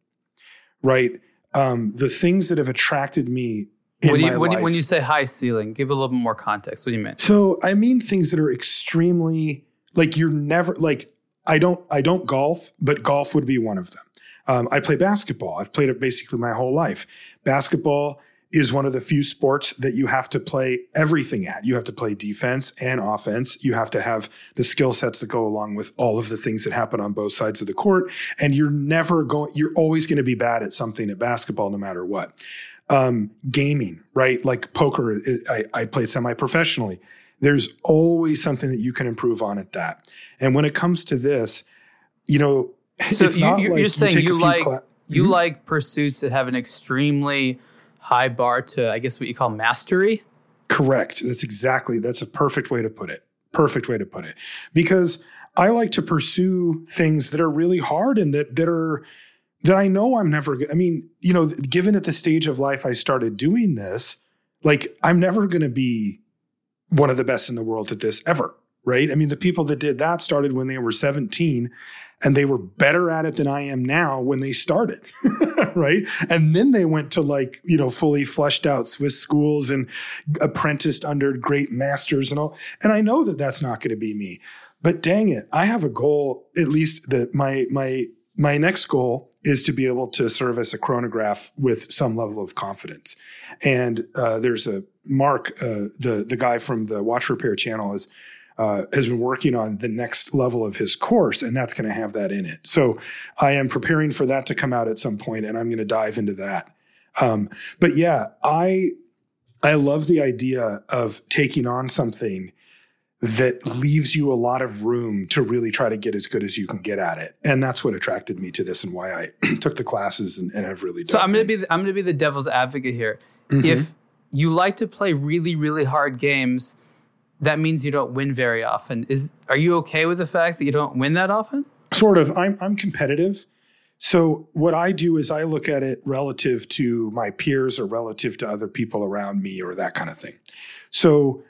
right? Um, the things that have attracted me When my you, when, you, when you say high ceiling, give a little bit more context. What do you mean? so I mean things that are extremely like you're never like I don't I don't golf, but golf would be one of them. Um, I play basketball. I've played it basically my whole life. Basketball is one of the few sports that you have to play everything at. You have to play defense and offense. You have to have the skill sets that go along with all of the things that happen on both sides of the court. And you're never going, you're always going to be bad at something at basketball, no matter what. Um, gaming, right? Like poker, I, I play semi professionally. There's always something that you can improve on at that. And when it comes to this, you know, So it's you, not you, like you're saying you few like cla- you Mhm. like pursuits that have an extremely high bar to, I guess, what you call mastery. Correct. That's exactly, that's a perfect way to put it. Perfect way to put it. Because I like to pursue things that are really hard and that, that are, that I know I'm never, going to, I mean, you know, given at the stage of life I started doing this, like I'm never going to be one of the best in the world at this ever. Right. I mean, the people that did that started when they were 17 and they were better at it than I am now when they started. right. And then they went to like, you know, fully fleshed out Swiss schools and apprenticed under great masters and all. And I know that that's not going to be me, but dang it, I have a goal, at least that my, my, my next goal is to be able to service a chronograph with some level of confidence. And uh, there's a Mark, uh, the the guy from the watch repair channel, is uh, has been working on the next level of his course, and that's going to have that in it. So I am preparing for that to come out at some point, and I'm going to dive into that. Um, but yeah, I I love the idea of taking on something that leaves you a lot of room to really try to get as good as you can get at it, and that's what attracted me to this and why I took the classes and, and have really. Done. So I'm going to be the, I'm going to be the devil's advocate here. Mm-hmm. If you like to play really really hard games that means you don't win very often. Is are you okay with the fact that you don't win that often? Sort of. I'm I'm competitive. So what I do is I look at it relative to my peers or relative to other people around me or that kind of thing. So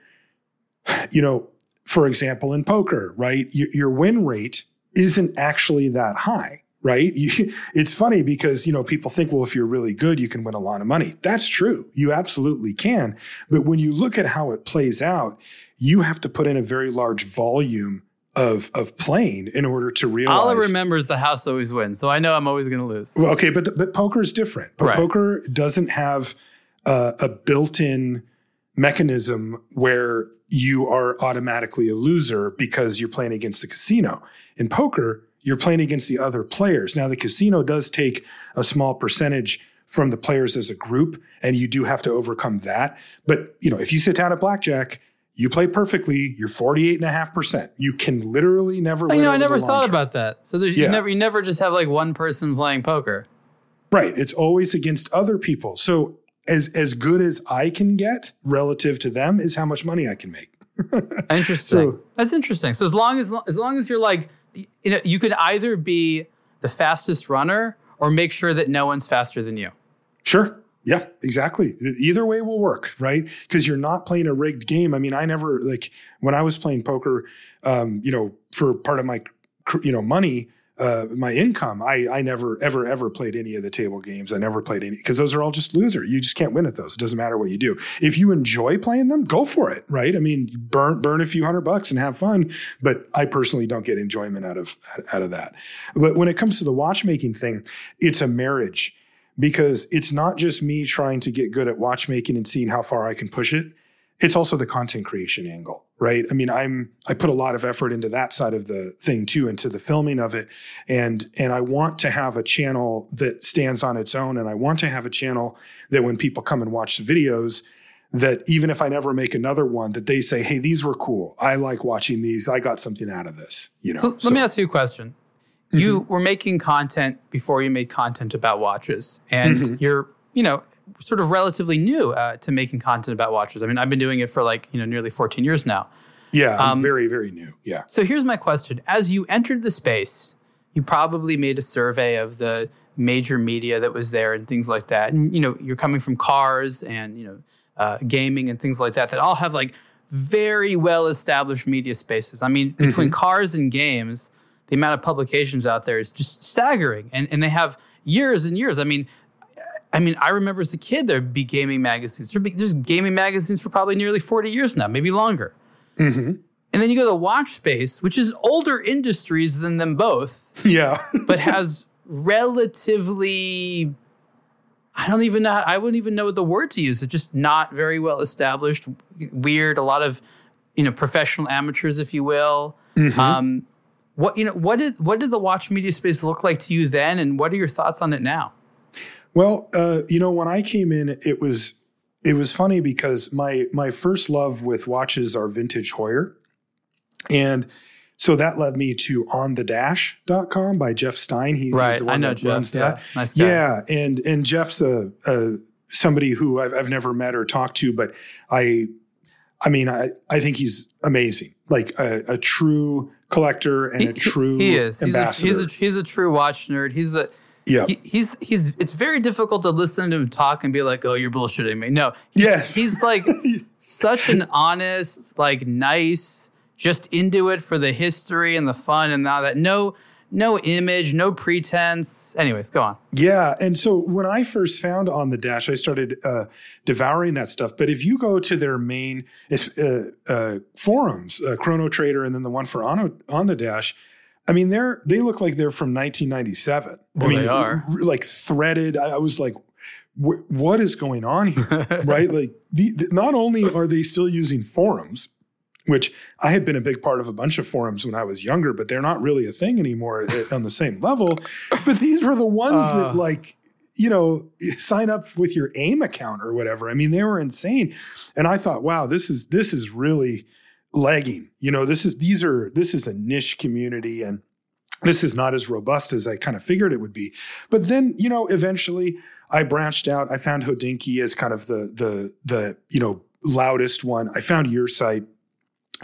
you know, for example in poker, right? Your, your win rate isn't actually that high right? You, it's funny because, you know, people think, well, if you're really good, you can win a lot of money. That's true. You absolutely can. But when you look at how it plays out, you have to put in a very large volume of of playing in order to realize. All I remember is the house always wins, so I know I'm always going to lose. Well, okay, but but poker is different. But right. poker doesn't have uh, a built-in mechanism where you are automatically a loser because you're playing against the casino. In poker, you're playing against the other players. Now, the casino does take a small percentage from the players as a group, and you do have to overcome that. But you know, if you sit down at blackjack you play perfectly. You're 48.5%. You can literally never oh, You know, I never thought about that. So yeah. you never you never just have like one person playing poker. Right. It's always against other people. So as as good as I can get relative to them is how much money I can make. interesting. So, That's interesting. So as long as as long as you're like you know you could either be the fastest runner or make sure that no one's faster than you. Sure. Yeah, exactly. Either way will work, right? Because you're not playing a rigged game. I mean, I never like when I was playing poker, um, you know, for part of my, you know, money, uh, my income, I I never ever ever played any of the table games. I never played any because those are all just loser. You just can't win at those. It doesn't matter what you do. If you enjoy playing them, go for it, right? I mean, burn burn a few hundred bucks and have fun. But I personally don't get enjoyment out of out of that. But when it comes to the watchmaking thing, it's a marriage because it's not just me trying to get good at watchmaking and seeing how far I can push it. It's also the content creation angle, right? I mean, I'm I put a lot of effort into that side of the thing too, into the filming of it, and and I want to have a channel that stands on its own, and I want to have a channel that when people come and watch the videos, that even if I never make another one, that they say, "Hey, these were cool. I like watching these. I got something out of this." You know. So, so let me ask you a question. Mm-hmm. You were making content before you made content about watches, and mm-hmm. you're, you know, sort of relatively new uh, to making content about watches. I mean, I've been doing it for like, you know, nearly 14 years now. Yeah, um, very, very new. Yeah. So here's my question. As you entered the space, you probably made a survey of the major media that was there and things like that. And, you know, you're coming from cars and, you know, uh, gaming and things like that, that all have like very well established media spaces. I mean, between mm-hmm. cars and games, the amount of publications out there is just staggering, and and they have years and years. I mean, I mean, I remember as a kid there'd be gaming magazines. There'd be, there's gaming magazines for probably nearly forty years now, maybe longer. Mm-hmm. And then you go to the watch space, which is older industries than them both. Yeah, but has relatively I don't even know. I wouldn't even know the word to use. It's just not very well established, weird. A lot of, you know, professional amateurs, if you will. Mm-hmm. Um, what you know? What did what did the watch media space look like to you then, and what are your thoughts on it now? Well, uh, you know, when I came in, it was it was funny because my my first love with watches are vintage Heuer, and so that led me to onthedash.com by Jeff Stein. He's right. the one I know that Jeff, runs that. Yeah, nice guy. yeah, and and Jeff's a, a somebody who I've, I've never met or talked to, but I I mean, I, I think he's amazing, like a, a true collector and He- a true he is. He's a, he's a he's a true watch nerd. He's the yeah. he, he's he's it's very difficult to listen to him talk and be like, "Oh, you're bullshitting me." No, he's, Yes. he's like such an honest, like nice, just into it for the history and the fun and all that. No, no image, no pretense. Anyways, go on. Yeah. And so when I first found On the Dash, I started uh, devouring that stuff. But if you go to their main uh, uh, forums, uh, Chrono Trader and then the one for On, on the Dash, I mean, they're they look like they're from 1997. Well, I mean, they are. like threaded. I, I was like, "Wh- what is going on here? right? Like, the, the- not only are they still using forums, which I had been a big part of a bunch of forums when I was younger, but they're not really a thing anymore on the same level. But these were the ones Uh. that, like, you know, sign up with your AIM account or whatever. I mean, they were insane. And I thought, wow, this is this is really lagging. You know, this is these are this is a niche community and this is not as robust as I kind of figured it would be. But then, you know, eventually I branched out. I found Hodinkee as kind of the the the, you know, loudest one. I found your site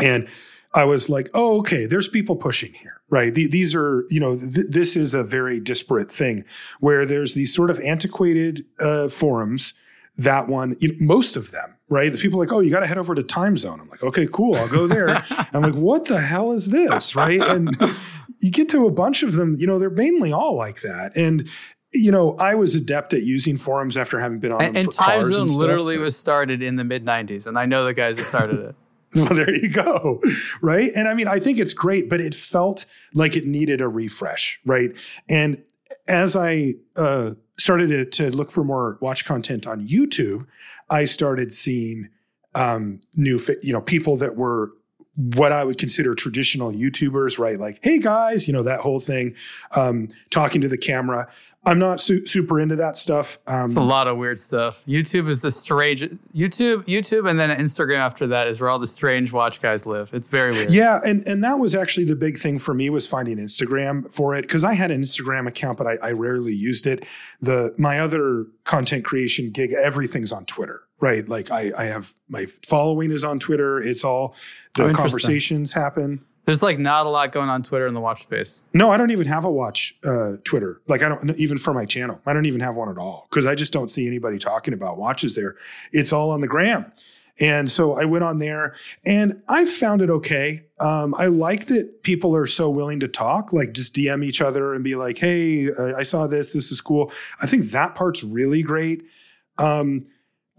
and I was like, oh, okay, there's people pushing here, right? These are, you know, th- this is a very disparate thing where there's these sort of antiquated uh, forums. That one, you know, most of them, right? The people are like, oh, you got to head over to Time Zone. I'm like, okay, cool, I'll go there. I'm like, what the hell is this, right? And you get to a bunch of them, you know, they're mainly all like that. And you know, I was adept at using forums after having been on And, them and for cars Time Zone and stuff. literally was started in the mid '90s, and I know the guys that started it. Well, there you go. Right. And I mean, I think it's great, but it felt like it needed a refresh. Right. And as I uh, started to, to look for more watch content on YouTube, I started seeing um, new, you know, people that were what I would consider traditional YouTubers, right? Like, hey guys, you know, that whole thing, um, talking to the camera. I'm not su- super into that stuff. Um, It's a lot of weird stuff. YouTube is the strange YouTube, YouTube, and then Instagram after that is where all the strange watch guys live. It's very weird. Yeah, and and that was actually the big thing for me was finding Instagram for it because I had an Instagram account, but I, I rarely used it. The my other content creation gig, everything's on Twitter, right? Like I I have my following is on Twitter. It's all Oh, the interesting. conversations happen. There's like not a lot going on Twitter in the watch space. No, I don't even have a watch uh, Twitter. Like I don't even for my channel. I don't even have one at all because I just don't see anybody talking about watches there. It's all on the gram. And so I went on there and I found it okay. Um, I like that people are so willing to talk, like just DM each other and be like, hey, uh, I saw this. This is cool. I think that part's really great. Um,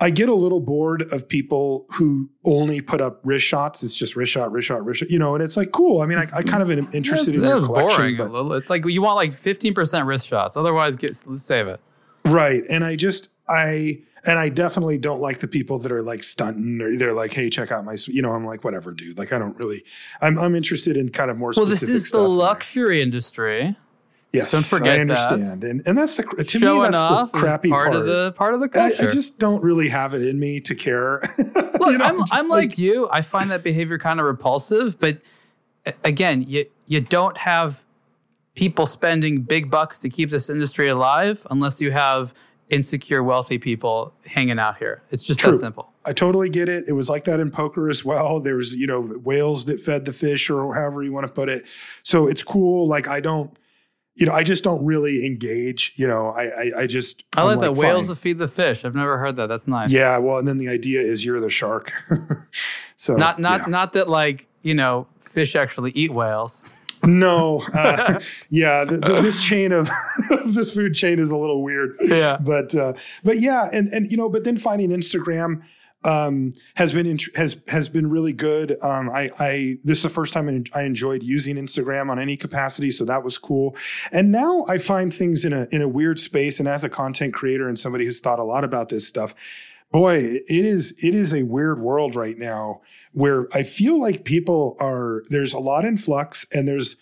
I get a little bored of people who only put up wrist shots. It's just wrist shot, wrist shot, wrist shot, you know, and it's like, cool. I mean, I, I kind of am interested in your collection. boring but- a little. It's like you want like 15% wrist shots. Otherwise, get, let's save it. Right. And I just, I, and I definitely don't like the people that are like stunting or they're like, hey, check out my, you know, I'm like, whatever, dude. Like, I don't really, I'm, I'm interested in kind of more Well, this is the luxury industry. Yes. don't forget I that. understand. And, and that's the, to me, that's the crappy part, part. of the part of the culture. I just don't really have it in me to care. Look, You know, I'm, just I'm like, you. I find that behavior kind of repulsive, but again, you you don't have people spending big bucks to keep this industry alive unless you have insecure wealthy people hanging out here. It's just True. that simple. I totally get it. It was like that in poker as well. There was, you know, whales that fed the fish or however you want to put it. So it's cool. Like I don't, you know, I just don't really engage. You know, I I, I just I I'm like that whales fine. feed the fish. I've never heard that. That's nice. Yeah, well, and then the idea is you're the shark. so Not not yeah. not that like you know fish actually eat whales. no, uh, yeah. th- th- this chain of this food chain is a little weird. Yeah. but uh, but yeah, and and you know, but then finding Instagram um, has been int- has has been really good. Um, I I this is the first time I enjoyed using Instagram on any capacity, so that was cool. And now I find things in a in a weird space, and as a content creator and somebody who's thought a lot about this stuff, boy, it is it is a weird world right now where I feel like people are there's a lot in flux, and there's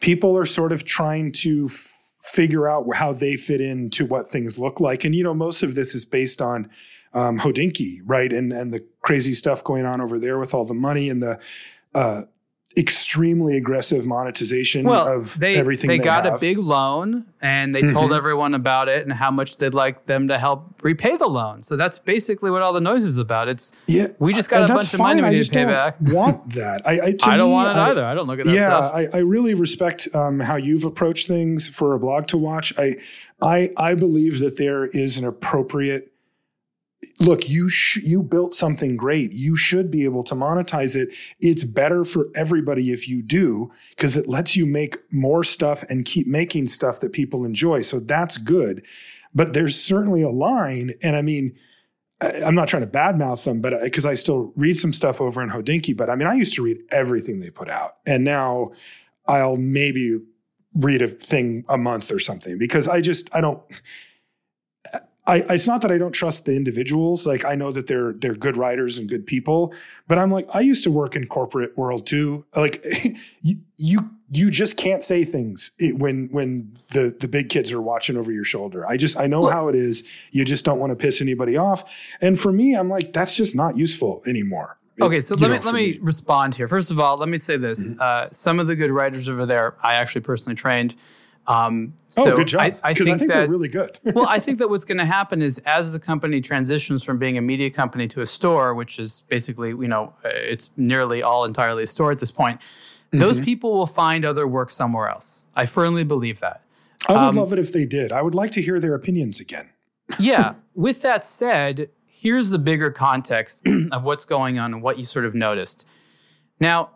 people are sort of trying to f- figure out how they fit into what things look like. And you know, most of this is based on um, Hodinkee, right? And and the crazy stuff going on over there with all the money and the uh, extremely aggressive monetization well, of they, everything they, they got have. a big loan and they told everyone about it and how much they'd like them to help repay the loan. So that's basically what all the noise is about. It's yeah, we just got a bunch of money fine. we I need to pay back. Want that? I, I, I don't me, want it I- either. I don't look at that yeah, stuff. I, I really respect um, how you've approached things for aBlogtoWatch. I, I, I believe that there is an appropriate look. You sh- you built something great. You should be able to monetize it. It's better for everybody if you do because it lets you make more stuff and keep making stuff that people enjoy. So that's good. But there's certainly a line, and I mean. I- I'm not trying to badmouth them, but because I still read some stuff over in Hodinkee, but I mean, I used to read everything they put out, and now I'll maybe read a thing a month or something because I just I don't. I, it's not that I don't trust the individuals. Like I know that they're they're good writers and good people, but I'm like I used to work in corporate world too. Like you you you just can't say things when when the the big kids are watching over your shoulder. I just I know how it is. You just don't want to piss anybody off. And for me, I'm like that's just not useful anymore. It- Okay, so let know, me let for me, respond here. First of all, let me say this: Mm-hmm. uh, some of the good writers over there, I actually personally trained. Um, Oh, so good job. I, I Because think, I think that they're really good. well, I think that what's going to happen is as the company transitions from being a media company to a store, which is basically, you know, uh, it's nearly all entirely a store at this point, those Mm-hmm. people will find other work somewhere else. I firmly believe that. I would Um, love it if they did. I would like to hear their opinions again. yeah. With that said, here's the bigger context of what's going on and what you sort of noticed. Now,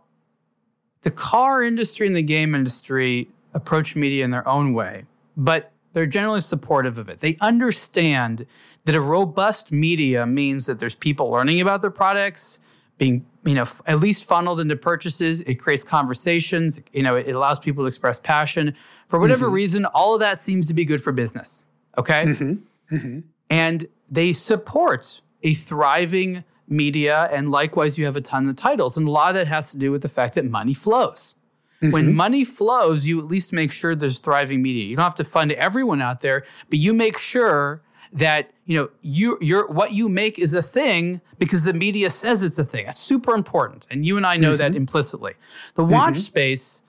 the car industry and the game industry approach media in their own way, but they're generally supportive of it. They understand that a robust media means that there's people learning about their products, being you know f- at least funneled into purchases. It creates conversations. You know, it, allows people to express passion. For whatever mm-hmm. reason, all of that seems to be good for business. Okay, mm-hmm. Mm-hmm. and they support a thriving media, and likewise, you have a ton of titles, and a lot of that has to do with the fact that money flows. When mm-hmm. money flows, you at least make sure there's thriving media. You don't have to fund everyone out there, but you make sure that you know you your what you make is a thing because the media says it's a thing. That's super important, and you and I know that mm-hmm. implicitly. The watch mm-hmm. space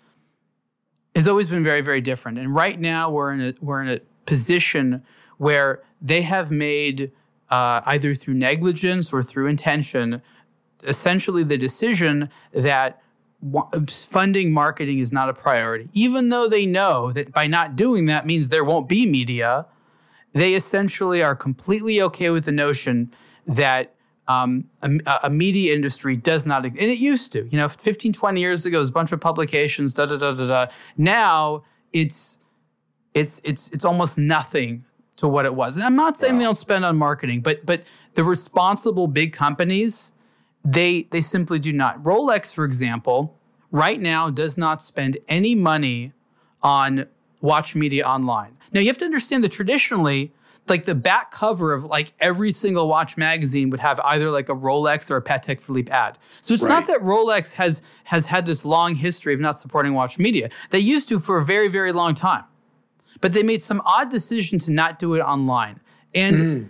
has always been very very different, and right now we're in a we're in a position where they have made uh, either through negligence or through intention essentially the decision that funding marketing is not a priority. Even though they know that by not doing that means there won't be media, they essentially are completely okay with the notion that um, a, a media industry does not, and it used to, you know, 15, 20 years ago, it was a bunch of publications, da da da da da. Now it's, it's, it's, it's almost nothing to what it was. And I'm not saying they don't spend on marketing, but, but the responsible big companies, they they simply do not. Rolex, for example, right now does not spend any money on watch media online. Now you have to understand that traditionally, like the back cover of like every single watch magazine would have either like a Rolex or a Patek Philippe ad. So it's not that Rolex has has had this long history of not supporting watch media. They used to for a very very long time, but they made some odd decision to not do it online. And mm.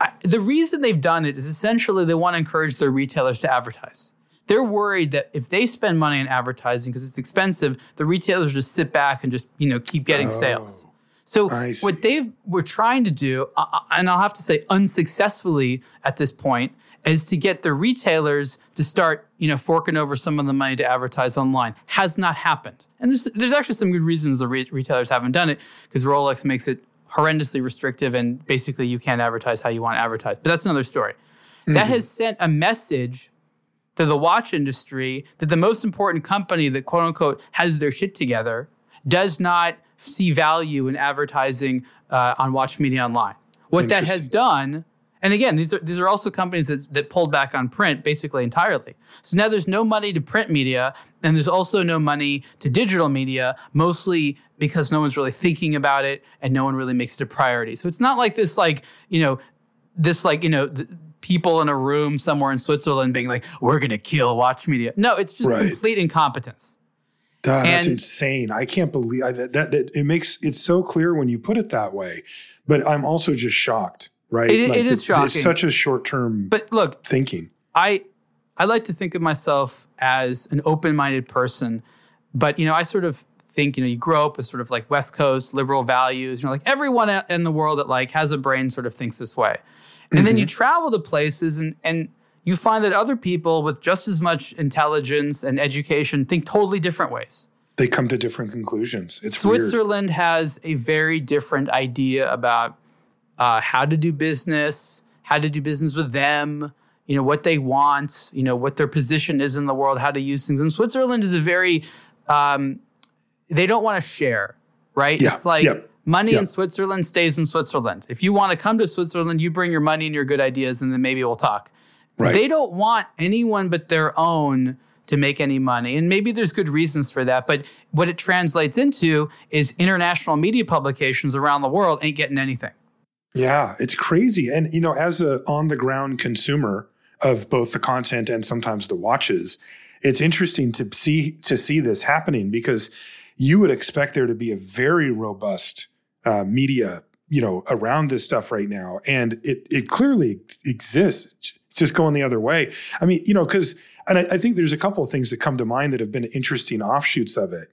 I, the reason they've done it is essentially they want to encourage their retailers to advertise. They're worried that if they spend money on advertising because it's expensive, the retailers just sit back and just you know keep getting sales. So what they were trying to do, uh, uh, and I'll have to say unsuccessfully at this point, is to get the retailers to start you know forking over some of the money to advertise online. Has not happened, and there's there's actually some good reasons the re- retailers haven't done it because Rolex makes it horrendously restrictive and basically you can't advertise how you want to advertise. But that's another story. That has sent a message to the watch industry that the most important company that quote unquote has their shit together does not see value in advertising uh, on watch media online. What that has done, and again, these are these are also companies that, that pulled back on print basically entirely. So now there's no money to print media, and there's also no money to digital media, mostly because no one's really thinking about it and no one really makes it a priority. So it's not like this, like you know, this like you know. Th- people in a room somewhere in Switzerland being like, "We're going to kill watch media." No, it's just Right. complete incompetence. God, that's insane. I can't believe I, that, that, that. It makes it so clear when you put it that way. But I'm also just shocked, right? It- it Like, is th- shocking. It's such a short term But look, thinking. I I like to think of myself as an open-minded person, but you know, I sort of think you know you grow up with sort of like West Coast liberal values. You know, like everyone in the world that like has a brain sort of thinks this way, and mm-hmm. then you travel to places and and you find that other people with just as much intelligence and education think totally different ways. They come to different conclusions. It's Switzerland weird. has a very different idea about uh, how to do business, how to do business with them, you know, what they want, you know, what their position is in the world, how to use things. And Switzerland is a very, um, they don't want to share, right? Yeah. It's like money in Switzerland stays in Switzerland. If you want to come to Switzerland, you bring your money and your good ideas, and then maybe we'll talk. Right. They don't want anyone but their own to make any money. And maybe there's good reasons for that. But what it translates into is international media publications around the world ain't getting anything. Yeah, it's crazy. And, you know, as a on the ground consumer of both the content and sometimes the watches, it's interesting to see to see this happening because you would expect there to be a very robust uh, media, you know, around this stuff right now, and it it clearly exists. It's just going the other way. I mean, you know, because and I, I, think there's a couple of things that come to mind that have been interesting offshoots of it.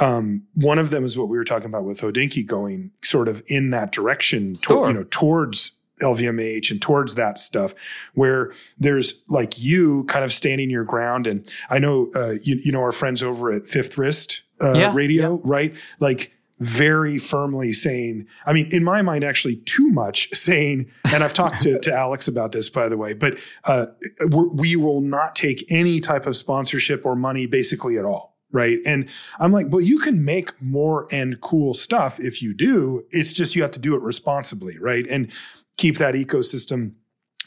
Um, one of them is what we were talking about with Hodinkee going sort of in that direction, sure. you know, towards LVMH and towards that stuff, where there's like you kind of standing your ground. And I know, uh, you, you know, our friends over at Fifth Wrist uh, yeah, Radio, yeah. right? Like very firmly saying, I mean, in my mind, actually too much saying, and I've talked to, to Alex about this, by the way, but uh, we will not take any type of sponsorship or money basically at all. Right. And I'm like, well, you can make more and cool stuff if you do. It's just you have to do it responsibly. Right. And keep that ecosystem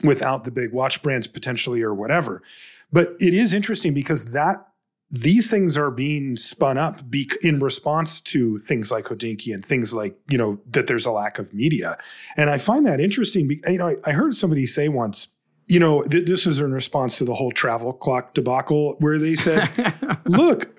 without the big watch brands potentially or whatever. But it is interesting because that these things are being spun up be- in response to things like Hodinkee and things like, you know, that there's a lack of media. And I find that interesting. Be- you know, I, I, heard somebody say once, you know, th- this was in response to the whole travel clock debacle where they said, look,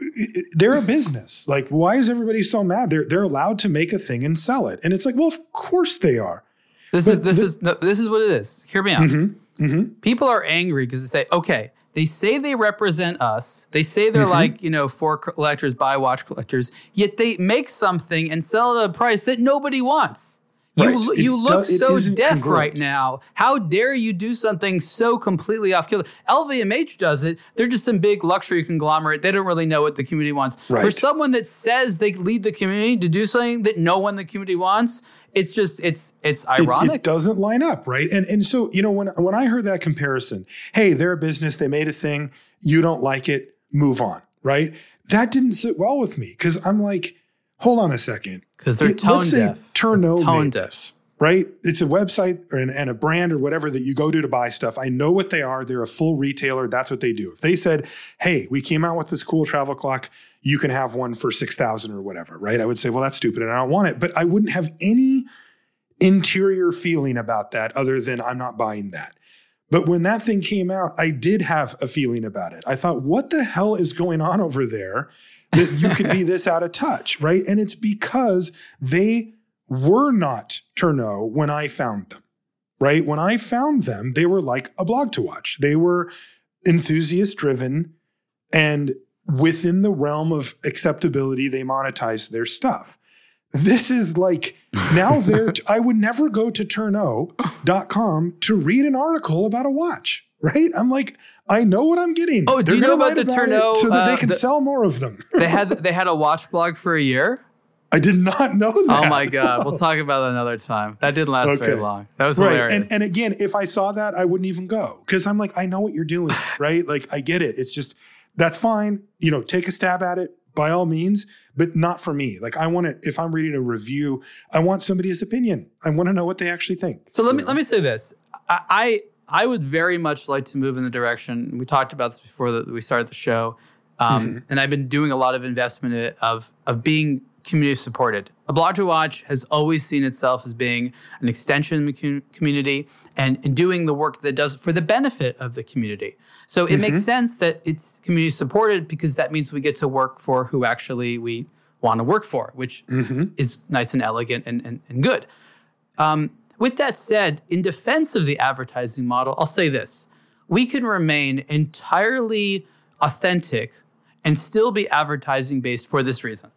they're a business. Like, why is everybody so mad? They're, they're allowed to make a thing and sell it. And it's like, well, of course they are. This but is, this th- is, no, this is what it is. Hear me out. Mm-hmm, mm-hmm. People are angry because they say, okay, they say they represent us. They say they're mm-hmm. like, you know, for collectors, by watch collectors, yet they make something and sell it at a price that nobody wants. You, you look do, so deaf congruent. right now. How dare you do something so completely off kilter? LVMH does it. They're just some big luxury conglomerate. They don't really know what the community wants. Right. For someone that says they lead the community to do something that no one in the community wants, it's just it's it's ironic. It, it, doesn't line up, right? And and so you know when when I heard that comparison, hey, they're a business, they made a thing, you don't like it, move on, right? That didn't sit well with me because I'm like, hold on a second, because they're it, tone let's deaf. Say Tourneau made deaf. this, right? It's a website and, and a brand or whatever that you go to to buy stuff. I know what they are. They're a full retailer. That's what they do. If they said, hey, we came out with this cool travel clock you can have one for 6000 or whatever, right? I would say, well, that's stupid and I don't want it. But I wouldn't have any interior feeling about that other than I'm not buying that. But when that thing came out, I did have a feeling about it. I thought, what the hell is going on over there that you could be this out of touch, right? And it's because they were not Tourneau when I found them, right? When I found them, they were like aBlogtoWatch. They were enthusiast driven and within the realm of acceptability, they monetize their stuff. This is like now they're, t- I would never go to Tourneau.com to read an article about a watch, right? I'm like, I know what I'm getting. Oh, do They're you know about the Tourneau? So that uh, they can the, sell more of them. they had they had a watch blog for a year. I did not know that. Oh my god, we'll talk about that another time. That didn't last okay. very long. That was right. hilarious. And, and again, if I saw that, I wouldn't even go because I'm like, I know what you're doing, right? Like, I get it. It's just that's fine. You know, take a stab at it by all means, but not for me. Like I want to, if I'm reading a review, I want somebody's opinion. I want to know what they actually think. So let me know? let me say this. I, I, I would very much like to move in the direction. We talked about this before that we started the show, um, mm-hmm. and I've been doing a lot of investment of of being community supported. aBlogtoWatch has always seen itself as being an extension of the community and, and doing the work that does for the benefit of the community. So it mm-hmm. makes sense that it's community supported because that means we get to work for who actually we want to work for, which mm-hmm. is nice and elegant and, and, and good. Um, with that said, in defense of the advertising model, I'll say this we can remain entirely authentic, and still be advertising based for this reason.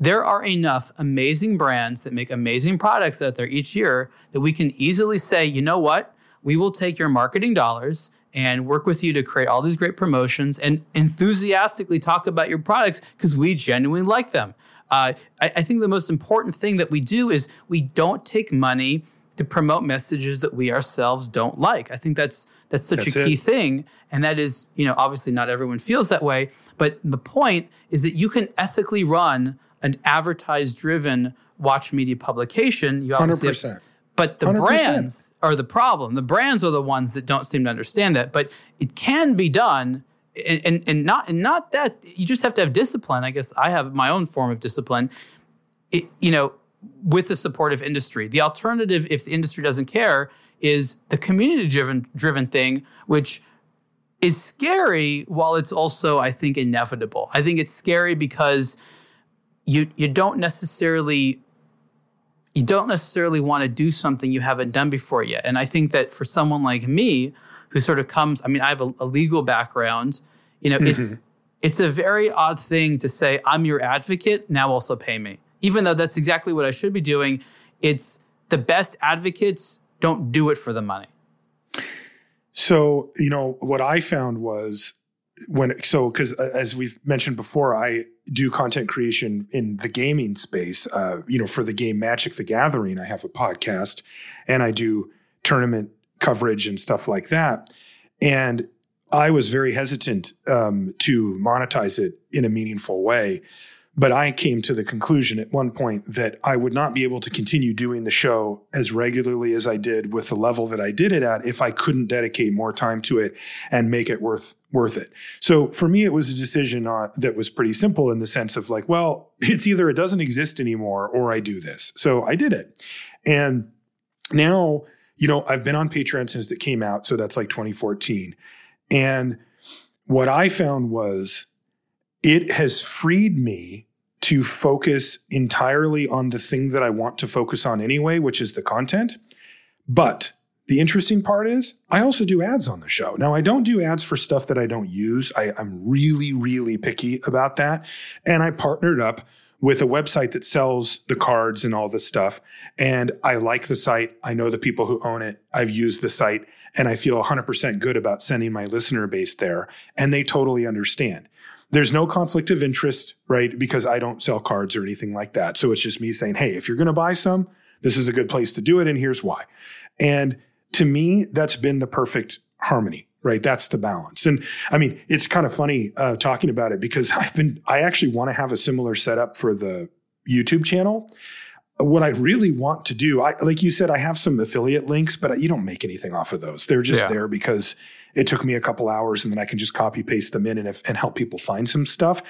There are enough amazing brands that make amazing products out there each year that we can easily say, you know what? We will take your marketing dollars and work with you to create all these great promotions and enthusiastically talk about your products because we genuinely like them. Uh, I, I think the most important thing that we do is we don't take money to promote messages that we ourselves don't like. I think that's that's such that's a key it. thing, and that is, you know, obviously not everyone feels that way, but the point is that you can ethically run an advertised-driven watch media publication. You obviously 100%. Have, but the 100%. brands are the problem. The brands are the ones that don't seem to understand that. But it can be done, and, and, and not and not that you just have to have discipline. I guess I have my own form of discipline. It, you know, with the supportive industry. The alternative, if the industry doesn't care, is the community driven driven thing, which is scary while it's also, I think, inevitable. I think it's scary because you you don't necessarily you don't necessarily want to do something you haven't done before yet. And I think that for someone like me, who sort of comes, I mean, I have a, a legal background, you know, mm-hmm. it's it's a very odd thing to say, I'm your advocate, now also pay me. Even though that's exactly what I should be doing, it's the best advocates don't do it for the money. So, you know, what I found was when so because uh, as we've mentioned before i do content creation in the gaming space uh, you know for the game magic the gathering. I have a podcast and i do tournament coverage and stuff like that. And i was very hesitant um, to monetize it in a meaningful way but I came to the conclusion at one point that I would not be able to continue doing the show as regularly as I did with the level that I did it at if I couldn't dedicate more time to it and make it worth worth it. So for me, it was a decision uh, that was pretty simple in the sense of like, well, it's either it doesn't exist anymore or I do this. So I did it. And now, you know, I've been on Patreon since it came out. So that's like 2014. And what I found was it has freed me to focus entirely on the thing that I want to focus on anyway, which is the content. But the interesting part is I also do ads on the show. Now, I don't do ads for stuff that I don't use. I, am really, really picky about that. And I partnered up with a website that sells the cards and all this stuff. And I like the site. I know the people who own it. I've used the site and I feel 100% good about sending my listener base there. And they totally understand. There's no conflict of interest, right? Because I don't sell cards or anything like that. So it's just me saying, hey, if you're going to buy some, this is a good place to do it. And here's why. And to me, that's been the perfect harmony, right? That's the balance. And I mean, it's kind of funny uh, talking about it because I've been, I actually want to have a similar setup for the YouTube channel. What I really want to do, I, like you said, I have some affiliate links, but you don't make anything off of those. They're just yeah. there because it took me a couple hours and then I can just copy paste them in and, if, and help people find some stuff.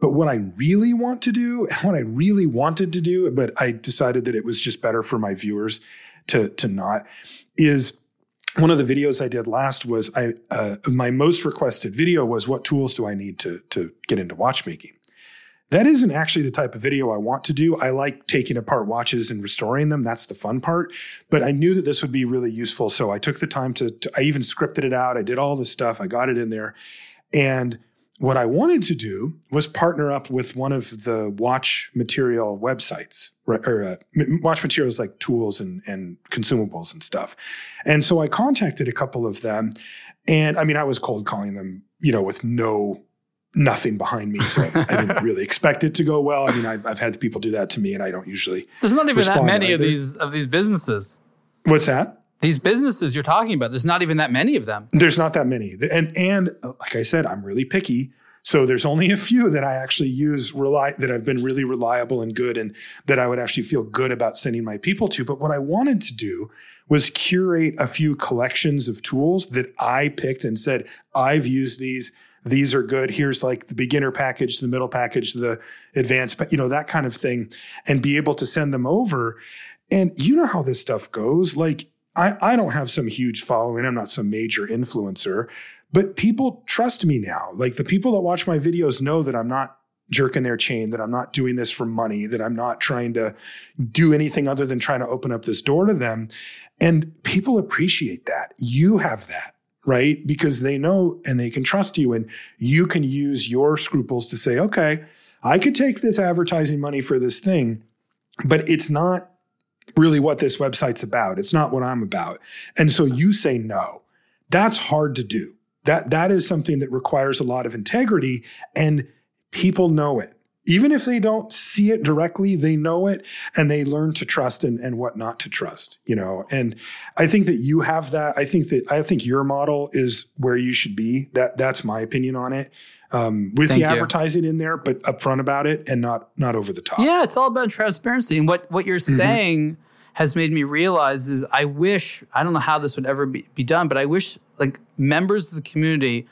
But what I really want to do, what I really wanted to do, but I decided that it was just better for my viewers to, to not, is one of the videos I did last was I, uh, my most requested video was what tools do I need to, to get into watchmaking? That isn't actually the type of video I want to do. I like taking apart watches and restoring them. That's the fun part. But I knew that this would be really useful. So I took the time to, to I even scripted it out. I did all the stuff. I got it in there. And what I wanted to do was partner up with one of the watch material websites, or uh, watch materials like tools and, and consumables and stuff. And so I contacted a couple of them. And I mean, I was cold calling them, you know, with no nothing behind me. So I didn't really expect it to go well. I mean, I've, I've had people do that to me and I don't usually. There's not even that many of these, of these businesses. What's that? These businesses you're talking about, there's not even that many of them. There's not that many. And, and uh, like I said, I'm really picky. So there's only a few that I actually use rely that I've been really reliable and good and that I would actually feel good about sending my people to. But what I wanted to do was curate a few collections of tools that I picked and said, I've used these these are good. Here's like the beginner package, the middle package, the advanced, you know, that kind of thing, and be able to send them over. And you know how this stuff goes. Like, I, I don't have some huge following. I'm not some major influencer, but people trust me now. Like the people that watch my videos know that I'm not jerking their chain, that I'm not doing this for money, that I'm not trying to do anything other than trying to open up this door to them. And people appreciate that. You have that right? Because they know and they can trust you and you can use your scruples to say, okay, I could take this advertising money for this thing, but it's not really what this website's about. It's not what I'm about. And so you say no. That's hard to do. That that is something that requires a lot of integrity and people know it. Even if they don't see it directly, they know it and they learn to trust and, and what not to trust, you know. And I think that you have that. I think that I think your model is where you should be. That that's my opinion on it. Um, with Thank the you. advertising in there, but upfront about it and not not over the top. Yeah, it's all about transparency. And what, what you're Mm-hmm. saying has made me realize is I wish, I don't know how this would ever be, be done, but I wish like members of the community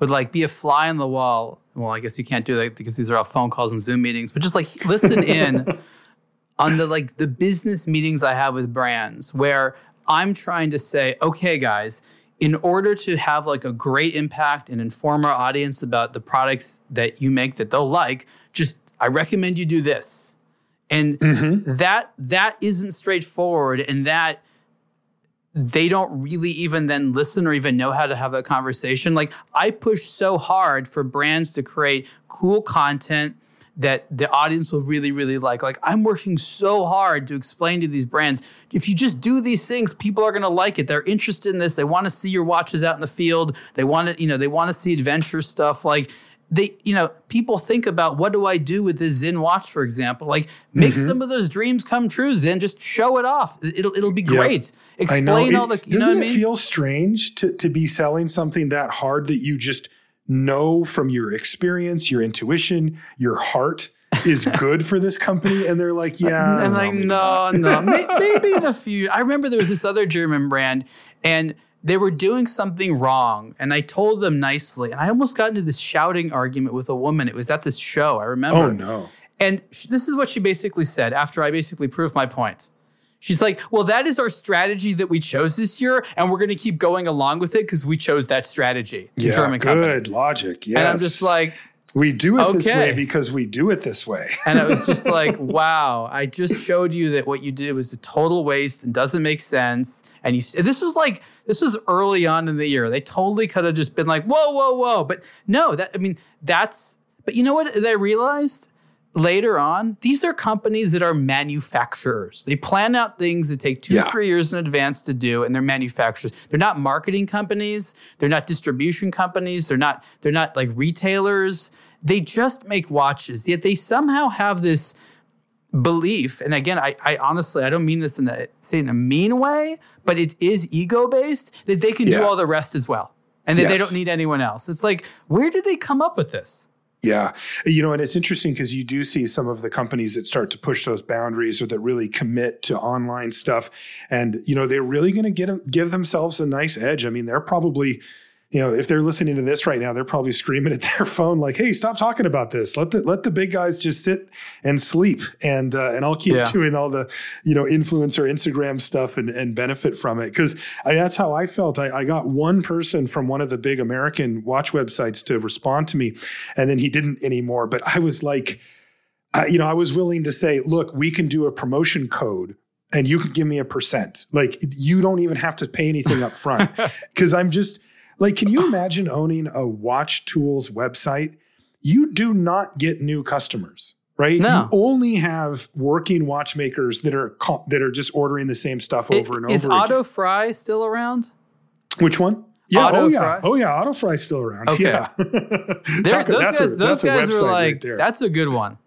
would like be a fly on the wall. Well, I guess you can't do that because these are all phone calls and Zoom meetings, but just like listen in on the like the business meetings I have with brands where I'm trying to say, okay, guys, in order to have like a great impact and inform our audience about the products that you make that they'll like, just I recommend you do this. And mm-hmm. that that isn't straightforward and that they don't really even then listen or even know how to have a conversation. Like I push so hard for brands to create cool content that the audience will really, really like. Like I'm working so hard to explain to these brands, if you just do these things, people are gonna like it. They're interested in this. They want to see your watches out in the field. They want to, you know, they want to see adventure stuff. Like they, you know, people think about what do I do with this Sinn watch, for example. Like make mm-hmm. some of those dreams come true, Sinn. Just show it off. It'll it'll be Yep. great. I Explain know. It- all the you doesn't what I it mean? feel strange to, to be selling something that hard that you just know from your experience, your intuition, your heart is good for this company? And they're like, uh, yeah. And like, no, no, maybe in a few. I remember there was this other German brand, and they were doing something wrong, and I told them nicely, and I almost got into this shouting argument with a woman. It was at this show. I remember. Oh, no. And this is what she basically said after I basically proved my point. She's like, "Well, that is our strategy that we chose this year, and we're going to keep going along with it because we chose that strategy." Yeah, German good company. logic. Yes. And I'm just like, we do it this way because we do it this way. And it was just like, wow, I just showed you that what you did was a total waste and doesn't make sense. And you, and this was like, this was early on in the year. They totally could have just been like, whoa, whoa, whoa. But no, that, I mean, that's, but you know what they realized later on? These are companies that are manufacturers. They plan out things that take two, Yeah. three years in advance to do, and they're manufacturers. They're not marketing companies. They're not distribution companies. They're not, they're not like retailers. They just make watches, yet they somehow have this belief. And again, I, I honestly, I don't mean this in a, say in a mean way, but it is ego based that they can Yeah. do all the rest as well. And that they don't need anyone else. It's like, where did they come up with this? Yeah. You know, and it's interesting because you do see some of the companies that start to push those boundaries or that really commit to online stuff. And, you know, they're really going to get give themselves a nice edge. I mean, they're probably, you know, if they're listening to this right now, they're probably screaming at their phone like, "Hey, stop talking about this. Let the let the big guys just sit and sleep, and uh, and I'll keep Yeah. doing all the you know influencer Instagram stuff and and benefit from it." Because that's how I felt. I, I got one person from one of the big American watch websites to respond to me, and then he didn't anymore. But I was like, I, you know, I was willing to say, "Look, we can do a promotion code." And you can give me a percent. Like you don't even have to pay anything up front. Cause I'm just like, can you imagine owning a watch tools website? You do not get new customers, right? No. You only have working watchmakers that are co- that are just ordering the same stuff over and Is over Otto again. Frei still around? Which one? Yeah. Otto oh yeah. Frei? Oh yeah. Otto Frei's still around. Okay. Yeah. Those guys, a, those guys were like, there. that's a good one.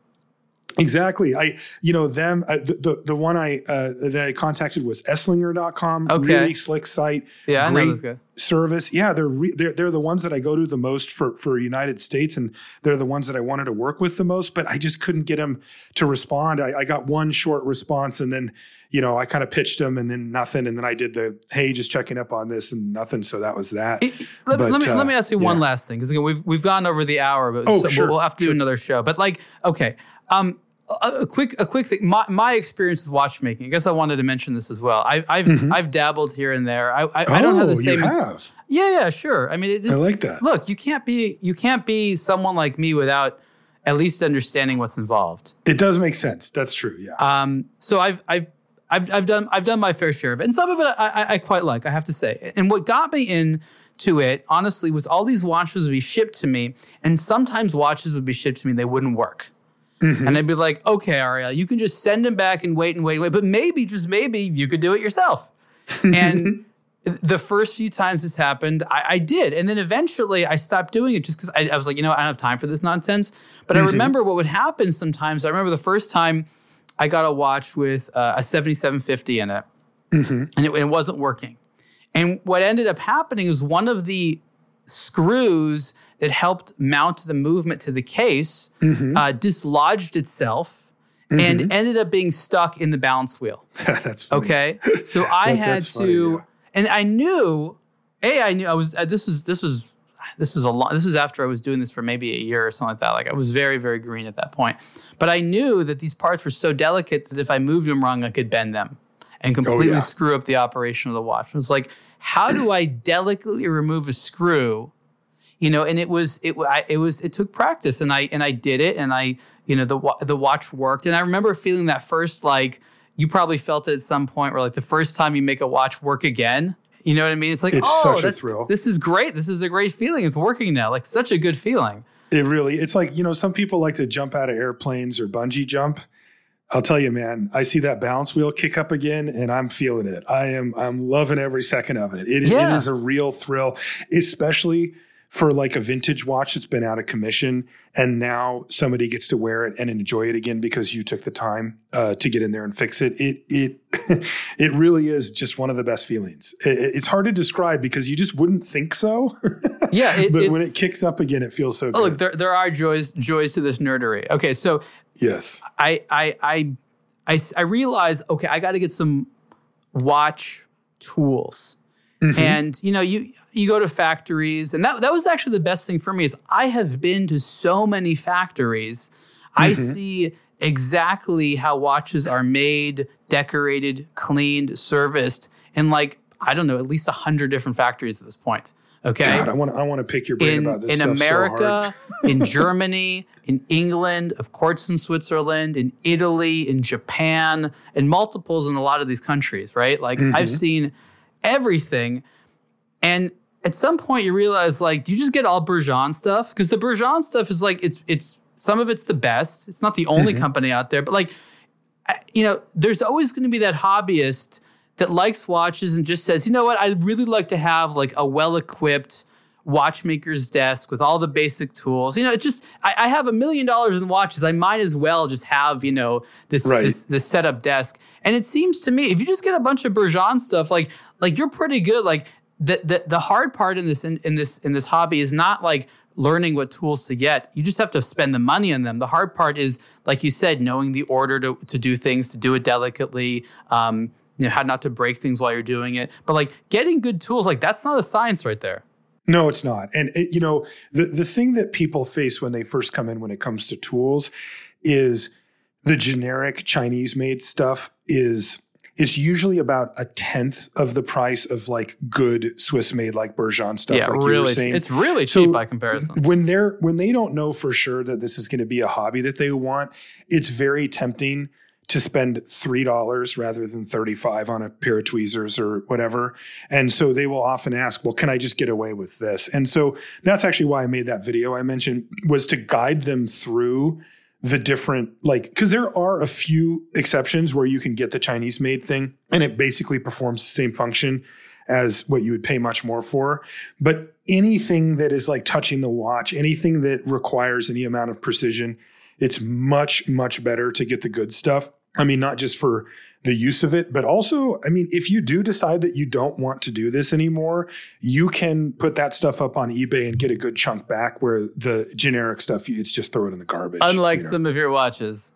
Exactly. I, you know, them, uh, the, the, the one I, uh, that I contacted was Esslinger.com. Okay. Really slick site. Yeah, I know those service. Yeah. They're, re- they're, they're the ones that I go to the most for, for United States. And they're the ones that I wanted to work with the most, but I just couldn't get them to respond. I, I got one short response and then, you know, I kind of pitched them and then nothing. And then I did the, Hey, just checking up on this and nothing. So that was that. It- let, me- But, let me uh, let me ask you one last thing because again, we've we've gone over the hour, but Oh, so sure, we'll, we'll have to do another show. But like, okay, um, a, a quick a quick thing. My, my experience with watchmaking. I guess I wanted to mention this as well. I, I've I've dabbled here and there. I I, I don't have the Mm-hmm. Oh, you same. have. Yeah, yeah, sure. I mean, it just, I like that. Look, you can't be you can't be someone like me without at least understanding what's involved. It does make sense. That's true. Yeah. Um, so I've I've I've I've done I've done my fair share of it, and some of it I, I, I quite like. I have to say, and what got me in to it, honestly, was all these watches would be shipped to me, and sometimes watches would be shipped to me and they wouldn't work. Mm-hmm. And they'd be like, okay, Ariel, you can just send them back and wait and wait and wait, but maybe, just maybe, you could do it yourself. and the first few times this happened, I, I, did. And then eventually I stopped doing it just because I, I, was like, you know, I don't have time for this nonsense. But mm-hmm. I remember what would happen sometimes. I remember the first time I got a watch with uh, a 7750 in it, mm-hmm. and it, it wasn't working. And what ended up happening is one of the screws that helped mount the movement to the case mm-hmm. uh, dislodged itself mm-hmm. and ended up being stuck in the balance wheel. that's funny. okay. So I had to, funny, yeah. and I knew, a I knew I was. Uh, this was this was this was a lot. This was after I was doing this for maybe a year or something like that. Like I was very very green at that point, but I knew that these parts were so delicate that if I moved them wrong, I could bend them and completely oh, yeah. screw up the operation of the watch. It was like, how do I delicately remove a screw you know, and it was it I, it was it took practice, and I and I did it, and I you know the the watch worked, and I remember feeling that first like you probably felt it at some point where like the first time you make a watch work again. You know what I mean? It's like, it's oh, such a thrill. This is great. This is a great feeling. It's working now. Like such a good feeling. It really. It's like you know, some people like to jump out of airplanes or bungee jump. I'll tell you, man, I see that balance wheel kick up again and I'm feeling it. I am, I'm loving every second of it. It, yeah. it is a real thrill, especially for like a vintage watch that's been out of commission and now somebody gets to wear it and enjoy it again because you took the time uh, to get in there and fix it. It it it really is just one of the best feelings. It, it's hard to describe because you just wouldn't think so yeah it, but when it kicks up again it feels so good. oh, good. look there, there are joys joys to this nerdery. Okay so yes. I i i i, I realize okay i got to get some watch tools. Mm-hmm. and you know you you go to factories, and that that was actually the best thing for me is I have been to so many factories. Mm-hmm. I see exactly how watches are made, decorated, cleaned, serviced, and like I don't know, at least a hundred different factories at this point. Okay, God, I want to I want to pick your brain in, about this in America, so in Germany, in England, of course, in Switzerland, in Italy, in Japan, and multiples in a lot of these countries. Right, like mm-hmm. I've seen everything, and at some point you realize like you just get all Bergeon stuff because the Bergeon stuff is like it's it's some of it's the best. It's not the only mm-hmm. company out there, but like you know, there's always going to be that hobbyist that likes watches and just says, you know what, I'd really like to have like a well equipped watchmaker's desk with all the basic tools. You know, it just I, I, have a million dollars in watches. I might as well just have you know this, right. this this setup desk. And it seems to me if you just get a bunch of Bergeon stuff, like like you're pretty good. Like the, the, the hard part in this in, in this in this hobby is not like learning what tools to get. You just have to spend the money on them. The hard part is, like you said, knowing the order to, to do things, to do it delicately, um, you know, how not to break things while you're doing it. But like getting good tools, like that's not a science right there. No, it's not. And it, you know, the the thing that people face when they first come in when it comes to tools is the generic Chinese made stuff is it's usually about a tenth of the price of like good Swiss made like Bergeon stuff. Yeah, like really, it's really so cheap by comparison. When they're when they don't know for sure that this is going to be a hobby that they want, it's very tempting to spend three dollars rather than thirty five on a pair of tweezers or whatever. And so they will often ask, "Well, can I just get away with this?" And so that's actually why I made that video I mentioned was to guide them through the different like because there are a few exceptions where you can get the Chinese made thing and it basically performs the same function as what you would pay much more for. But anything that is like touching the watch, anything that requires any amount of precision, it's much, much better to get the good stuff. I mean, not just for the use of it. But also, I mean, if you do decide that you don't want to do this anymore, you can put that stuff up on eBay and get a good chunk back where the generic stuff, it's just throw it in the garbage. Unlike you know? some of your watches.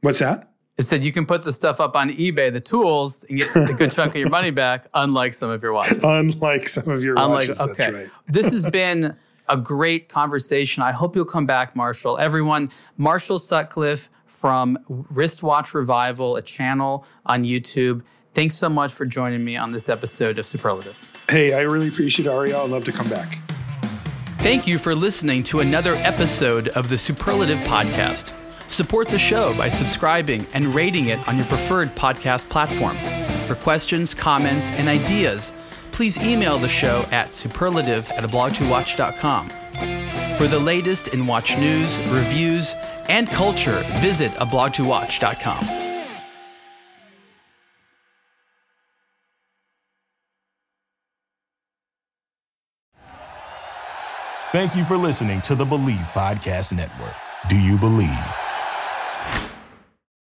What's that? It said you can put the stuff up on eBay, the tools, and get a good chunk of your money back, unlike some of your watches. Unlike some of your unlike, watches. Okay. Right. this has been a great conversation. I hope you'll come back, Marshall. Everyone, Marshall Sutcliffe from Wristwatch Revival, a channel on YouTube. Thanks so much for joining me on this episode of Superlative. Hey, I really appreciate it, Ariel. I'd love to come back. Thank you for listening to another episode of the Superlative Podcast. Support the show by subscribing and rating it on your preferred podcast platform. For questions, comments, and ideas, please email the show at superlative at ablogtowatch.com. For the latest in watch news, reviews, and culture, visit ablogtowatch.com. Thank you for listening to the Believe Podcast Network. Do you believe?